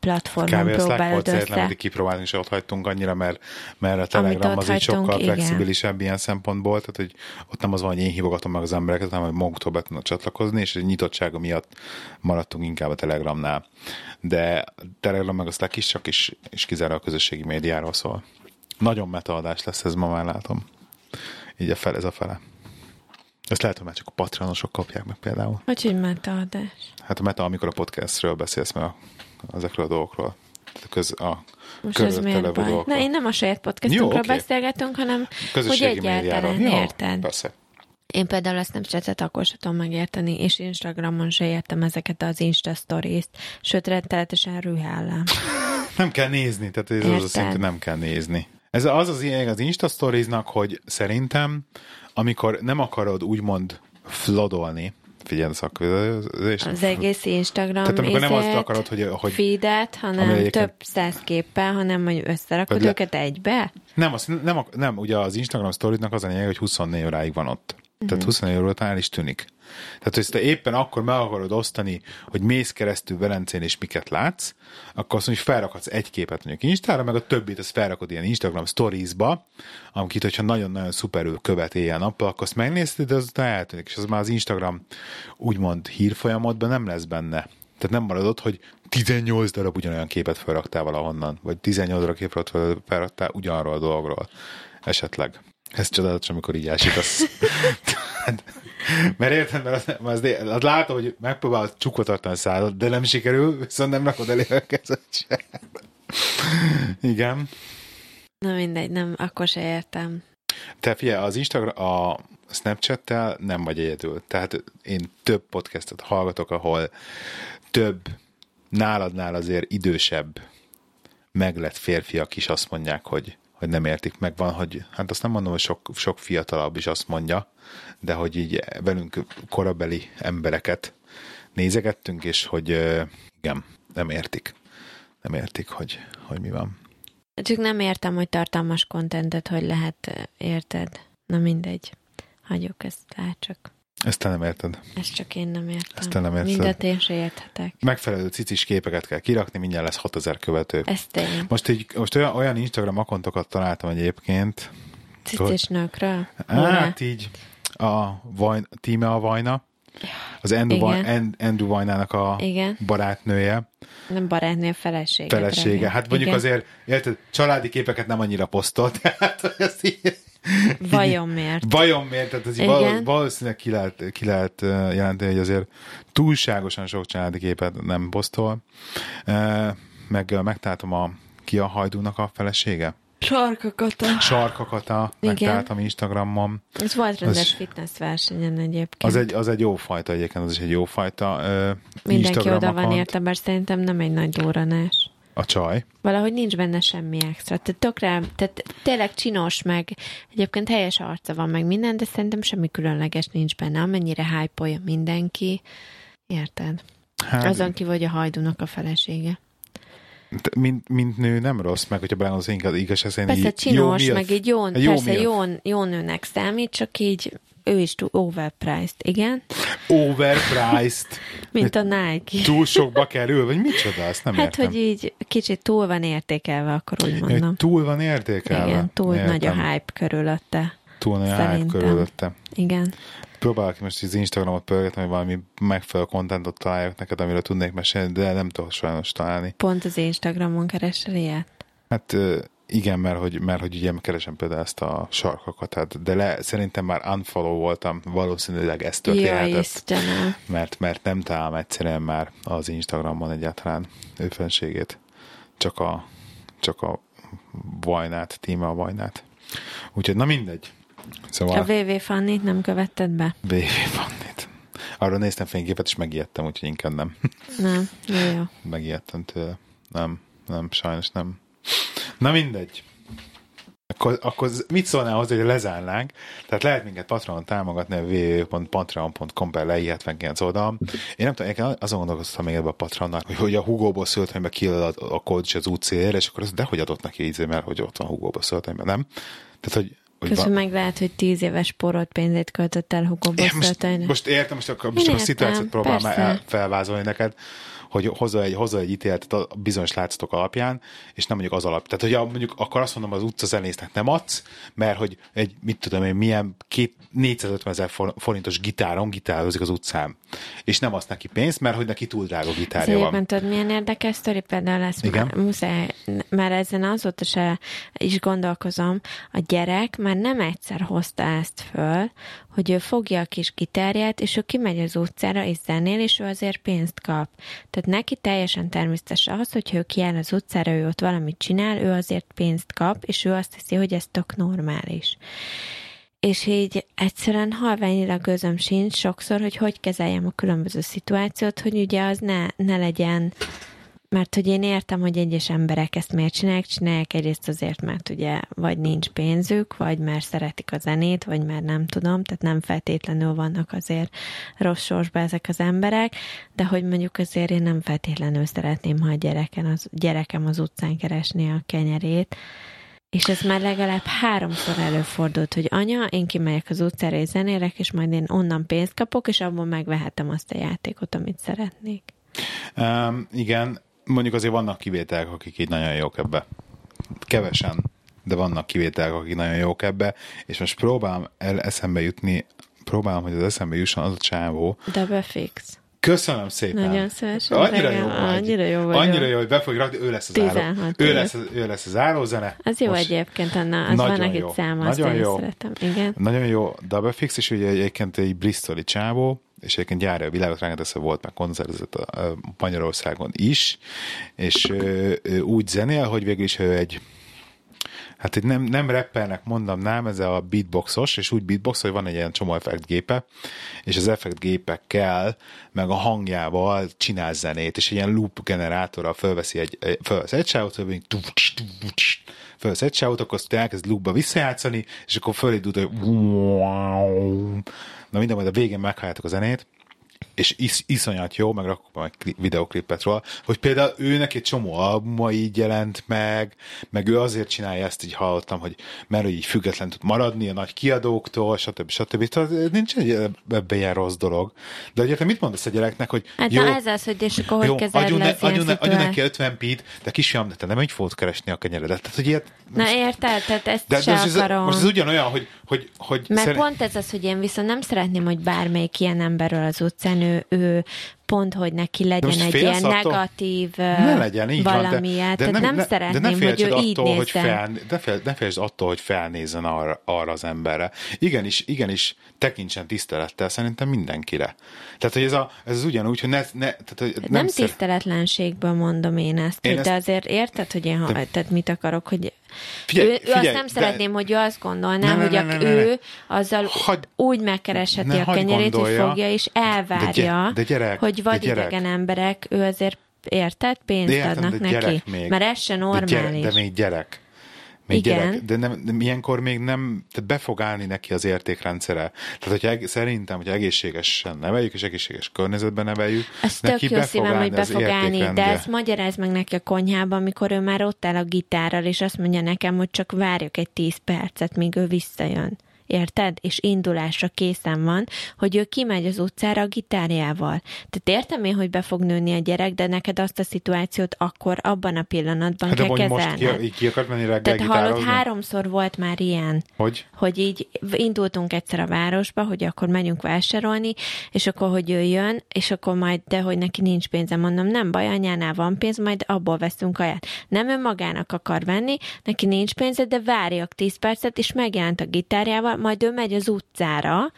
platformon Kb. próbálod össze. amit kipróbálni, és ott hagytunk annyira, mert, mert a Telegram az így sokkal igen. flexibilisebb ilyen szempontból, tehát hogy ott nem az van, hogy én hívogatom meg az embereket, hanem hogy maguktól be tudnak csatlakozni, és egy nyitottsága miatt maradtunk inkább a Telegramnál. De Telegram meg a Slack is csak is, is kizárólag a közösségi médiáról szól. Nagyon metaadás lesz ez, ma már látom. Így a fel, ez a fele. Ezt lehet, hogy már csak a patronosok kapják meg például. Hogy, hogy metaadás? Hát a meta, amikor a podcastről beszélsz, mert a, ezekről a dolgokról. Köz, a Most ez miért baj? Na, én nem a saját podcastunkról Jó, oké. beszélgetünk, hanem hogy Közösségi egyáltalán, médiáról. Jó, érted? Persze. Én például a Snapchatet akkor sem tudom megérteni, és Instagramon se értem ezeket az Insta stories sőt, rettenetesen rühellem. Nem kell nézni, tehát ez az Érted. a szintű nem kell nézni. Ez az az ilyen az Insta Stories-nak, hogy szerintem, amikor nem akarod úgymond flodolni, figyelj a szakközés, Az egész Instagram Tehát amikor nem azt akarod, hogy- hogy- feedet, hanem egyébként- több száz képpel, hanem hogy összerakod le- őket egybe. Nem, az, nem, nem, ugye az Instagram sztoridnak az a lényeg, hogy 24 óráig van ott. Mhm. Tehát 24 óra után el is tűnik. Tehát, hogy te éppen akkor meg akarod osztani, hogy mész keresztül Velencén és miket látsz, akkor azt mondjuk, hogy felrakhatsz egy képet mondjuk Instára, meg a többit azt felrakod ilyen Instagram Stories-ba, amit, hogyha nagyon-nagyon szuperül követ éjjel nappal, akkor azt megnézted, de azután eltűnik, és az már az Instagram úgymond hírfolyamodban nem lesz benne. Tehát nem marad ott, hogy 18 darab ugyanolyan képet felraktál valahonnan, vagy 18 darab képet felraktál ugyanarról a dologról. Esetleg. Ez csodálatos, amikor így. Tehát, mert érted, mert az, az, az látom, hogy megpróbálod csukva tartani a szádat, de nem sikerül, viszont nem rakod elé a kezed sem. Igen. Na mindegy, nem, akkor se értem. Te figyelj, az Instagram, a Snapchat-tel nem vagy egyedül. Tehát én több podcastot hallgatok, ahol több náladnál azért idősebb meglett férfiak is azt mondják, hogy, hogy nem értik meg. Van, hogy, hát azt nem mondom, hogy sok, sok fiatalabb is azt mondja, de hogy így velünk korabeli embereket nézegettünk, és hogy igen, nem értik. Nem értik, hogy, hogy mi van. Csak nem értem, hogy tartalmas kontentet, hogy lehet, érted? Na mindegy. Hagyjuk ezt, lát csak. Ezt te nem érted. Ezt csak én nem értem. Ezt te nem érted. Mindet én se érthetek. Megfelelő cicis képeket kell kirakni, mindjárt lesz 6000 követő. Ez tény. Most, így, most olyan, olyan Instagram akontokat találtam egyébként. Cicis nőkről? Hát így a Vajn, Tíme a Vajna, az Endu, En- Endu Vajnának a Igen. barátnője, Nem barátnő, a felesége. felesége. Hát mondjuk Igen. azért, érted, családi képeket nem annyira posztolt, tehát ezt így, Vajon miért? Vajon miért? Tehát ez Igen. val- valószínűleg ki lehet, ki lehet jelenteni, hogy azért túlságosan sok családi képet nem posztol. Meg ö, megtaláltam a ki a hajdúnak a felesége? Sarkakata. Sarkakata, megtaláltam Instagramon. Ez volt rendes Az- fitness versenyen egyébként. Az egy, az egy jó fajta egyébként, az is egy jó fajta ö, Mindenki Instagram oda van account. érte, bár szerintem nem egy nagy durranás. A csaj. Valahogy nincs benne semmi extra. Tehát tökre, tehát tényleg csinos, meg egyébként helyes arca van, meg minden, de szerintem semmi különleges nincs benne. Amennyire hype mindenki, érted? Hát, Azon kívül, hogy a hajdúnak a felesége. mint, mint nő nem rossz, meg hogyha belegondolsz inkább igazság szerint Persze így csinos, milf. meg így jó, Egy jó persze milf. jó, jó nőnek számít, csak így ő is túl overpriced, igen? Overpriced. Mint a Nike. Túl sokba kerül, vagy micsoda, ezt nem Hát, értem. hogy így kicsit túl van értékelve, akkor úgy mondom. hogy túl van értékelve. Igen, túl Értem. nagy a hype körülötte. Túl nagy a hype körülötte. Igen. Próbálok most az Instagramot pörgetni, hogy valami megfelelő kontentot találjak neked, amiről tudnék mesélni, de nem tudok sajnos találni. Pont az Instagramon keresel ilyet. Hát Igen, mert hogy, mert hogy ugye keresem például ezt a sarkakat, tehát, de le, szerintem már unfollow voltam, valószínűleg ez történhetett. Mert, mert nem találom egyszerűen már az Instagramon egyáltalán ő fenségét. Csak a, csak a Vajnát, Tíma a Vajnát. Úgyhogy na mindegy. Szóval... A VV Fannit nem követted be? VV Fannit. Arra néztem fényképet, és megijedtem, úgyhogy inkább nem. Nem, jó, jó. Megijedtem tőle. Nem, nem, sajnos nem. Na mindegy. Akkor, akkor mit szólnál hozzá, hogy lezárnánk? Tehát lehet minket Patreon támogatni a www.patreon.com per lei 79 oldal. Én nem tudom, én azon gondolkoztam még ebbe a Patreonnak, hogy, hogy a Hugóból szöltönybe kiadott a kód az útcél, és akkor az dehogy adott neki ízé, mert hogy ott van Hugóból szöltönybe, nem? Tehát, hogy Közben van... meg lehet, hogy tíz éves porot pénzét költött el Hugo most, most értem, most, akkor, most értem, a szituációt próbálom felvázolni neked, hogy hozza egy, hozza egy ítéletet a bizonyos látszatok alapján, és nem mondjuk az alap. Tehát, hogy mondjuk akkor azt mondom, az utca zenésznek nem adsz, mert hogy egy, mit tudom én, milyen két, 450 ezer forintos gitáron gitározik az utcán. És nem azt neki pénzt, mert hogy neki túl drága gitárja van. tudod, milyen érdekes sztori például lesz, Igen? Már, muszáj, mert ezen azóta se is gondolkozom, a gyerek már nem egyszer hozta ezt föl, hogy ő fogja a kis gitárját, és ő kimegy az utcára, és zenél, és ő azért pénzt kap. Tehát neki teljesen természetes az, hogy ő kiáll az utcára, ő ott valamit csinál, ő azért pénzt kap, és ő azt hiszi, hogy ez tök normális. És így egyszerűen halványira gözöm sincs sokszor, hogy hogy kezeljem a különböző szituációt, hogy ugye az ne, ne legyen mert hogy én értem, hogy egyes emberek ezt miért csinálják, csinálják egyrészt azért, mert ugye vagy nincs pénzük, vagy mert szeretik a zenét, vagy mert nem tudom, tehát nem feltétlenül vannak azért rossz sorsba ezek az emberek, de hogy mondjuk azért én nem feltétlenül szeretném, ha a gyereken az, gyerekem az utcán keresni a kenyerét, és ez már legalább háromszor előfordult, hogy anya, én kimegyek az utcára és zenérek, és majd én onnan pénzt kapok, és abból megvehetem azt a játékot, amit szeretnék. Um, igen, mondjuk azért vannak kivételek, akik így nagyon jók ebbe. Kevesen, de vannak kivételek, akik nagyon jók ebbe, és most próbálom el eszembe jutni, próbálom, hogy az eszembe jusson az a csávó. Double fix. Köszönöm szépen. Nagyon szívesen. Annyira jó, vagy. Annyira jó vagy. Annyira jó, hogy be fogjuk rakni, ő lesz az záró. Ő lesz, ő lesz az zárózene. Az jó Most egyébként, Anna, az van egy száma, nagyon jó. szeretem. Igen. Nagyon jó Double Fix, és ugye egyébként egy bristoli csávó, és egyébként járja a világot, rengeteg volt meg koncertezett a Magyarországon is, és ő, ő úgy zenél, hogy végül is ő egy hát itt nem, nem rappernek mondom, nem, ez a beatboxos, és úgy beatbox, hogy van egy ilyen csomó effektgépe, és az effektgépekkel, meg a hangjával csinál zenét, és egy ilyen loop generátorral fölveszi egy, fölvesz egy sávot, fölvesz egy sávot, akkor azt elkezd loopba visszajátszani, és akkor fölidult, hogy na minden, majd a végén meghalljátok a zenét, és is, iszonyat jó, meg rakok majd videoklipet róla, hogy például őnek egy csomó albuma így jelent meg, meg ő azért csinálja ezt, így hallottam, hogy mert így független tud maradni a nagy kiadóktól, stb. stb. Tehát nincs egy ebben ilyen rossz dolog. De egyébként mit mondasz a gyereknek, hogy hát jó, na ez az, hogy és akkor hogy jó, kezeled le adjunk, ne, adjunk neki 50 pít, de kisfiam, de te nem egy fogod keresni a kenyeredet. Tehát, hogy ilyet, Na érted, tehát ezt de, se most akarom. Ez, most ez ugyanolyan, hogy, hogy, hogy Mert szer... pont ez az, hogy én viszont nem szeretném, hogy bármelyik ilyen emberről az utcán ő, ő pont, hogy neki legyen egy ilyen attól, negatív ne legyen, így valamilyen. Van, de, de Tehát nem, nem szeretném, de ne hogy ő attól, így hogy fel, de fél, ne féltsd attól, hogy felnézzen arra, arra az emberre. Igenis, igenis, tekintsen tisztelettel szerintem mindenkire. Tehát, hogy ez, a, ez ugyanúgy, hogy ne... ne tehát, hogy nem nem szer... tiszteletlenségből mondom én ezt, én hogy ezt... de azért érted, hogy én, de... tehát mit akarok, hogy Figyelj, ő, figyelj, ő azt nem de... szeretném, hogy ő azt gondolná, ne, hogy ne, ne, ne, ő azzal Hagy... úgy megkeresheti ne, a kenyerét, hogy fogja, és elvárja, de, gy- de gyerek, hogy vagy idegen emberek, ő azért érted, pénzt értem, adnak neki. Még. Mert ez se normális. De, gyere, de még gyerek. Még Igen. gyerek, de nem, de ilyenkor még nem, tehát be fog állni neki az értékrendszere. Tehát, hogyha szerintem, hogy egészségesen neveljük, és egészséges környezetben neveljük, Ez neki tök jó szívem, hogy be fog állni, de ezt magyaráz meg neki a konyhában, amikor ő már ott áll a gitárral, és azt mondja nekem, hogy csak várjuk egy tíz percet, míg ő visszajön érted? És indulásra készen van, hogy ő kimegy az utcára a gitárjával. Tehát értem én, hogy be fog nőni a gyerek, de neked azt a szituációt akkor abban a pillanatban Hát de kell most kezelned. ki, ki akart menni reggel Tehát hallod, háromszor volt már ilyen, Hogy? hogy így indultunk egyszer a városba, hogy akkor menjünk vásárolni, és akkor, hogy ő jön, és akkor majd, de hogy neki nincs pénze, mondom, nem baj, anyánál van pénz, majd abból veszünk kaját. Nem ő magának akar venni, neki nincs pénze, de várjak 10 percet, és megjelent a gitárjával, majd ő megy az utcára,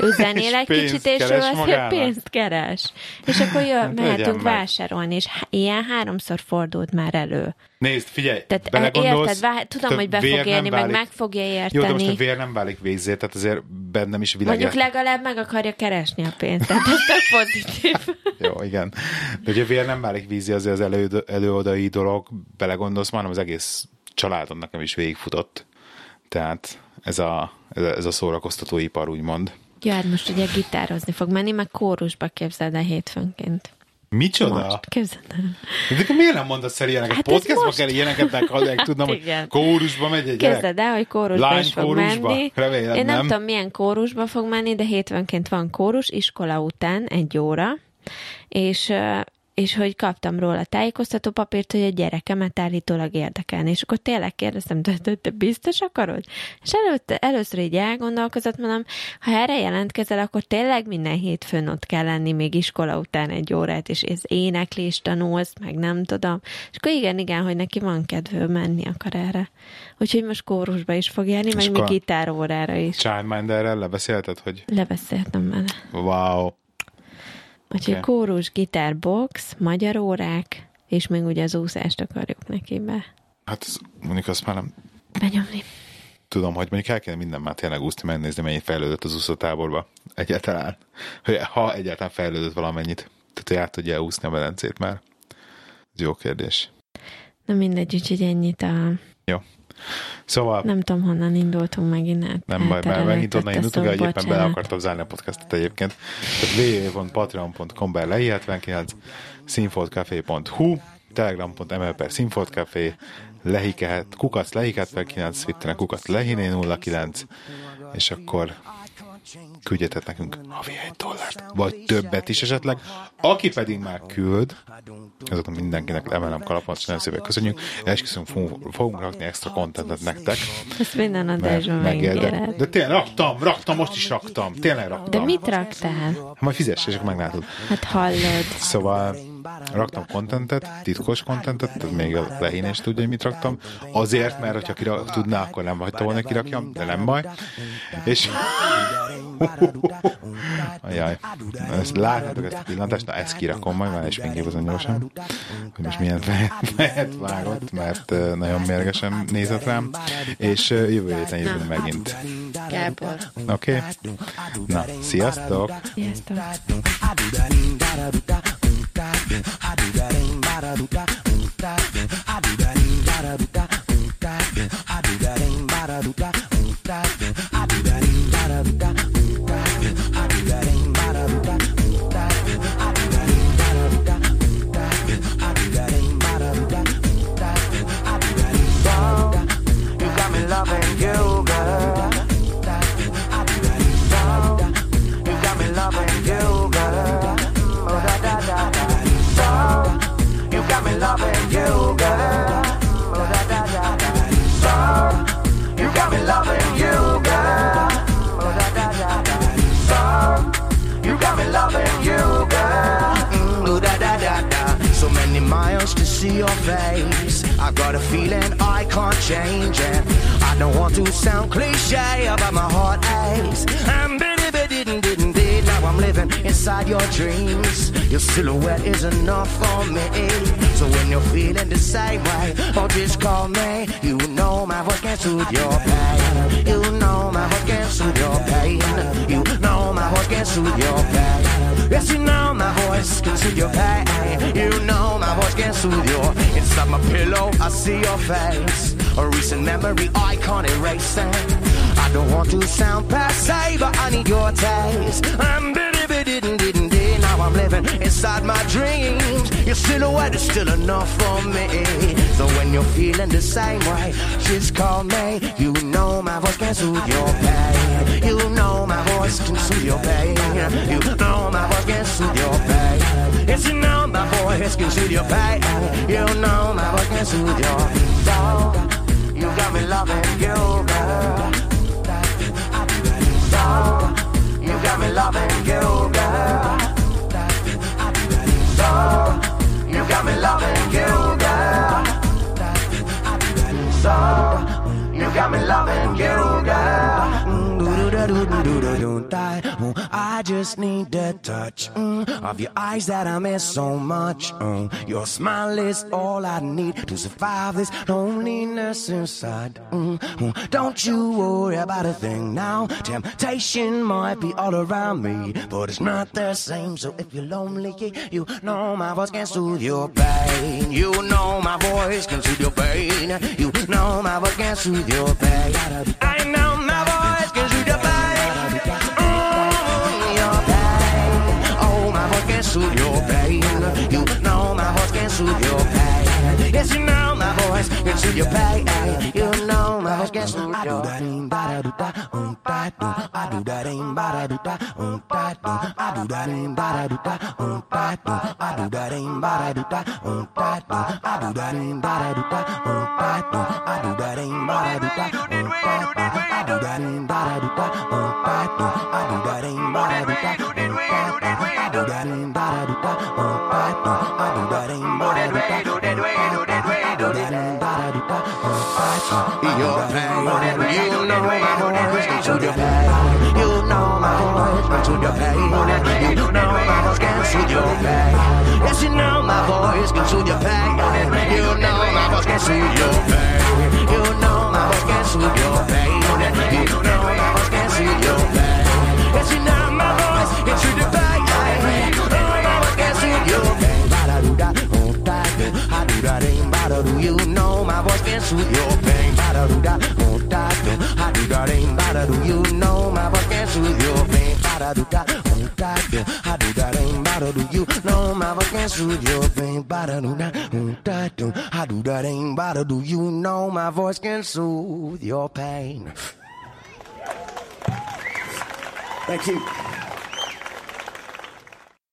ő zenél egy kicsit, és ő azt pénzt keres. És akkor jön, Hát mehetünk meg. vásárolni, és ilyen háromszor fordult már elő. Nézd, figyelj, Tehát e- érted, vá- tudom, hogy be fog élni, meg válik- meg fogja Jó, de most a érteni. vér nem válik vízzé, tehát azért bennem is világ. Mondjuk legalább meg akarja keresni a pénzt, tehát ez tök pozitív. Jó, igen. De ugye vér nem válik vízi, azért az elő, előadai dolog, belegondolsz, már az egész családon nekem is végigfutott. Tehát ez a, ez a, ez a szórakoztató ipar, úgymond. Ja, hát most ugye gitározni fog menni, meg kórusba képzeld el hétfőnként. Micsoda? Most, képzeld el. De miért nem mondasz el ilyeneket? Hát Hát Podcastba most- kell ilyeneket meghallani, tudnom, hogy igen. kórusba megy egy. Képzeld el, hogy kórusba Lány is fog kórusba? menni. Remélem, Én nem, nem. tudom, milyen kórusba fog menni, de hétfőnként van kórus, iskola után egy óra, és és hogy kaptam róla tájékoztató papírt, hogy a gyerekemet állítólag érdekelni. És akkor tényleg kérdeztem, te, te, te biztos akarod? És előtte, először így elgondolkozott, mondom, ha erre jelentkezel, akkor tényleg minden hétfőn ott kell lenni még iskola után egy órát, és ez éneklés tanulsz, meg nem tudom. És akkor igen, igen, hogy neki van kedvő menni akar erre. Úgyhogy most kórusba is fog járni, meg még gitárórára is. Childminderrel lebeszélted, hogy Lebeszéltem vele. wow, Úgyhogy Oké. kórus, gitár, box, magyar órák, és még ugye az úszást akarjuk neki be hát ez, mondjuk azt már nem benyomni. tudom, hogy mondjuk el kéne minden már tényleg úszni, megnézni, mennyit fejlődött az úszótáborba egyáltalán. Hogy ha egyáltalán fejlődött valamennyit. Tehát, hogy át tudja úszni a medencét már. Ez jó kérdés. Na mindegy, úgyhogy ennyit a... Jó. Szóval Nem tudom, honnan indultunk megint át. Nem baj, mert megint onnan indultunk, hogy éppen bele akartam zárni a podcastot egyébként. Tehát www.patreon.com per lehi79, színfoltcafé.hu, telegram.ml per színfoltcafé, lehiket, kukac lehiket per 9, Twitteren kukac lehiné 09, és akkor küldjetek nekünk havi egy dollárt, vagy többet is esetleg. Aki pedig már küld, azoknak mindenkinek emelem kalapot, és nagyon szépen köszönjük. Esküszünk, fogunk, fogunk rakni extra kontentet nektek. Ezt minden adásban megígéred. De tényleg raktam, raktam, most is raktam. Tényleg raktam. De mit raktál? Majd fizess, és akkor meglátod. Hát hallod. Szóval raktam kontentet, titkos kontentet, tehát még a lehín is tudja, hogy mit raktam. Azért, mert hogyha kira, tudná, akkor nem hagyta volna, kirakjam, de nem baj. És... Ajaj, ezt látnátok ezt a pillantást, na ezt kirakom majd, már is megképezem gyorsan, hogy most milyen fejet, vágott, mert nagyon mérgesen nézett rám, és jövő héten jövünk megint. Gábor. Oké? Okay? Na, sziasztok! Sziasztok. You face. A recent memory I can't erase And I don't want to sound passe, but I need your taste. I'm didn't didn't did. Now I'm living inside my dreams. Your silhouette is still enough for me. So when you're feeling the same way, just call me. You know my voice can soothe your pain. You know my voice can soothe your pain. You know my voice can soothe your pain. Yes, you know my voice can soothe your pain. You know my voice can soothe your pain. You got me loving you, girl. You got me loving you, girl. You got me loving you, girl. So you got me loving you do die. I just need the touch mm, of your eyes that I miss so much. Mm, your smile is all I need to survive this loneliness inside. Mm, mm. don't you worry about a thing now. Temptation might be all around me, but it's not the same. So if you're lonely, you know my voice can soothe your pain. You know my voice can soothe your pain. You know my voice can soothe your pain. I know my Oh, your pain. You know my heart can subió pain. Yes, you know. Into you bag, You know my guess. I do that ain't ba da do da um ba do. I do that ain't ba da do da um ba do. I do that ain't ba da do da um ba do. I do that ain't ba da do da um ba do. I do that ain't ba da do da um ba do. I do that ain't ba da do da um ba do. I do that ain't ba da do da um ba do. You know my voice can soothe your pain you know my voice can soothe your pain you know my voice can soothe your pain yes you know my voice can soothe your pain you know my voice can soothe your pain you know my voice can soothe your pain you know my voice can soothe your pain yes you know my voice can soothe your pain you know my voice can soothe your pain. Bada do da, oh da do, ha do da ding. Bada do you know my voice can soothe your pain. Bada do da, oh da do, ha do da ding. Bada do you know my voice can soothe your pain. Bada do da, oh da do, ha do da ding. Bada do you know my voice can soothe your pain. Thank you.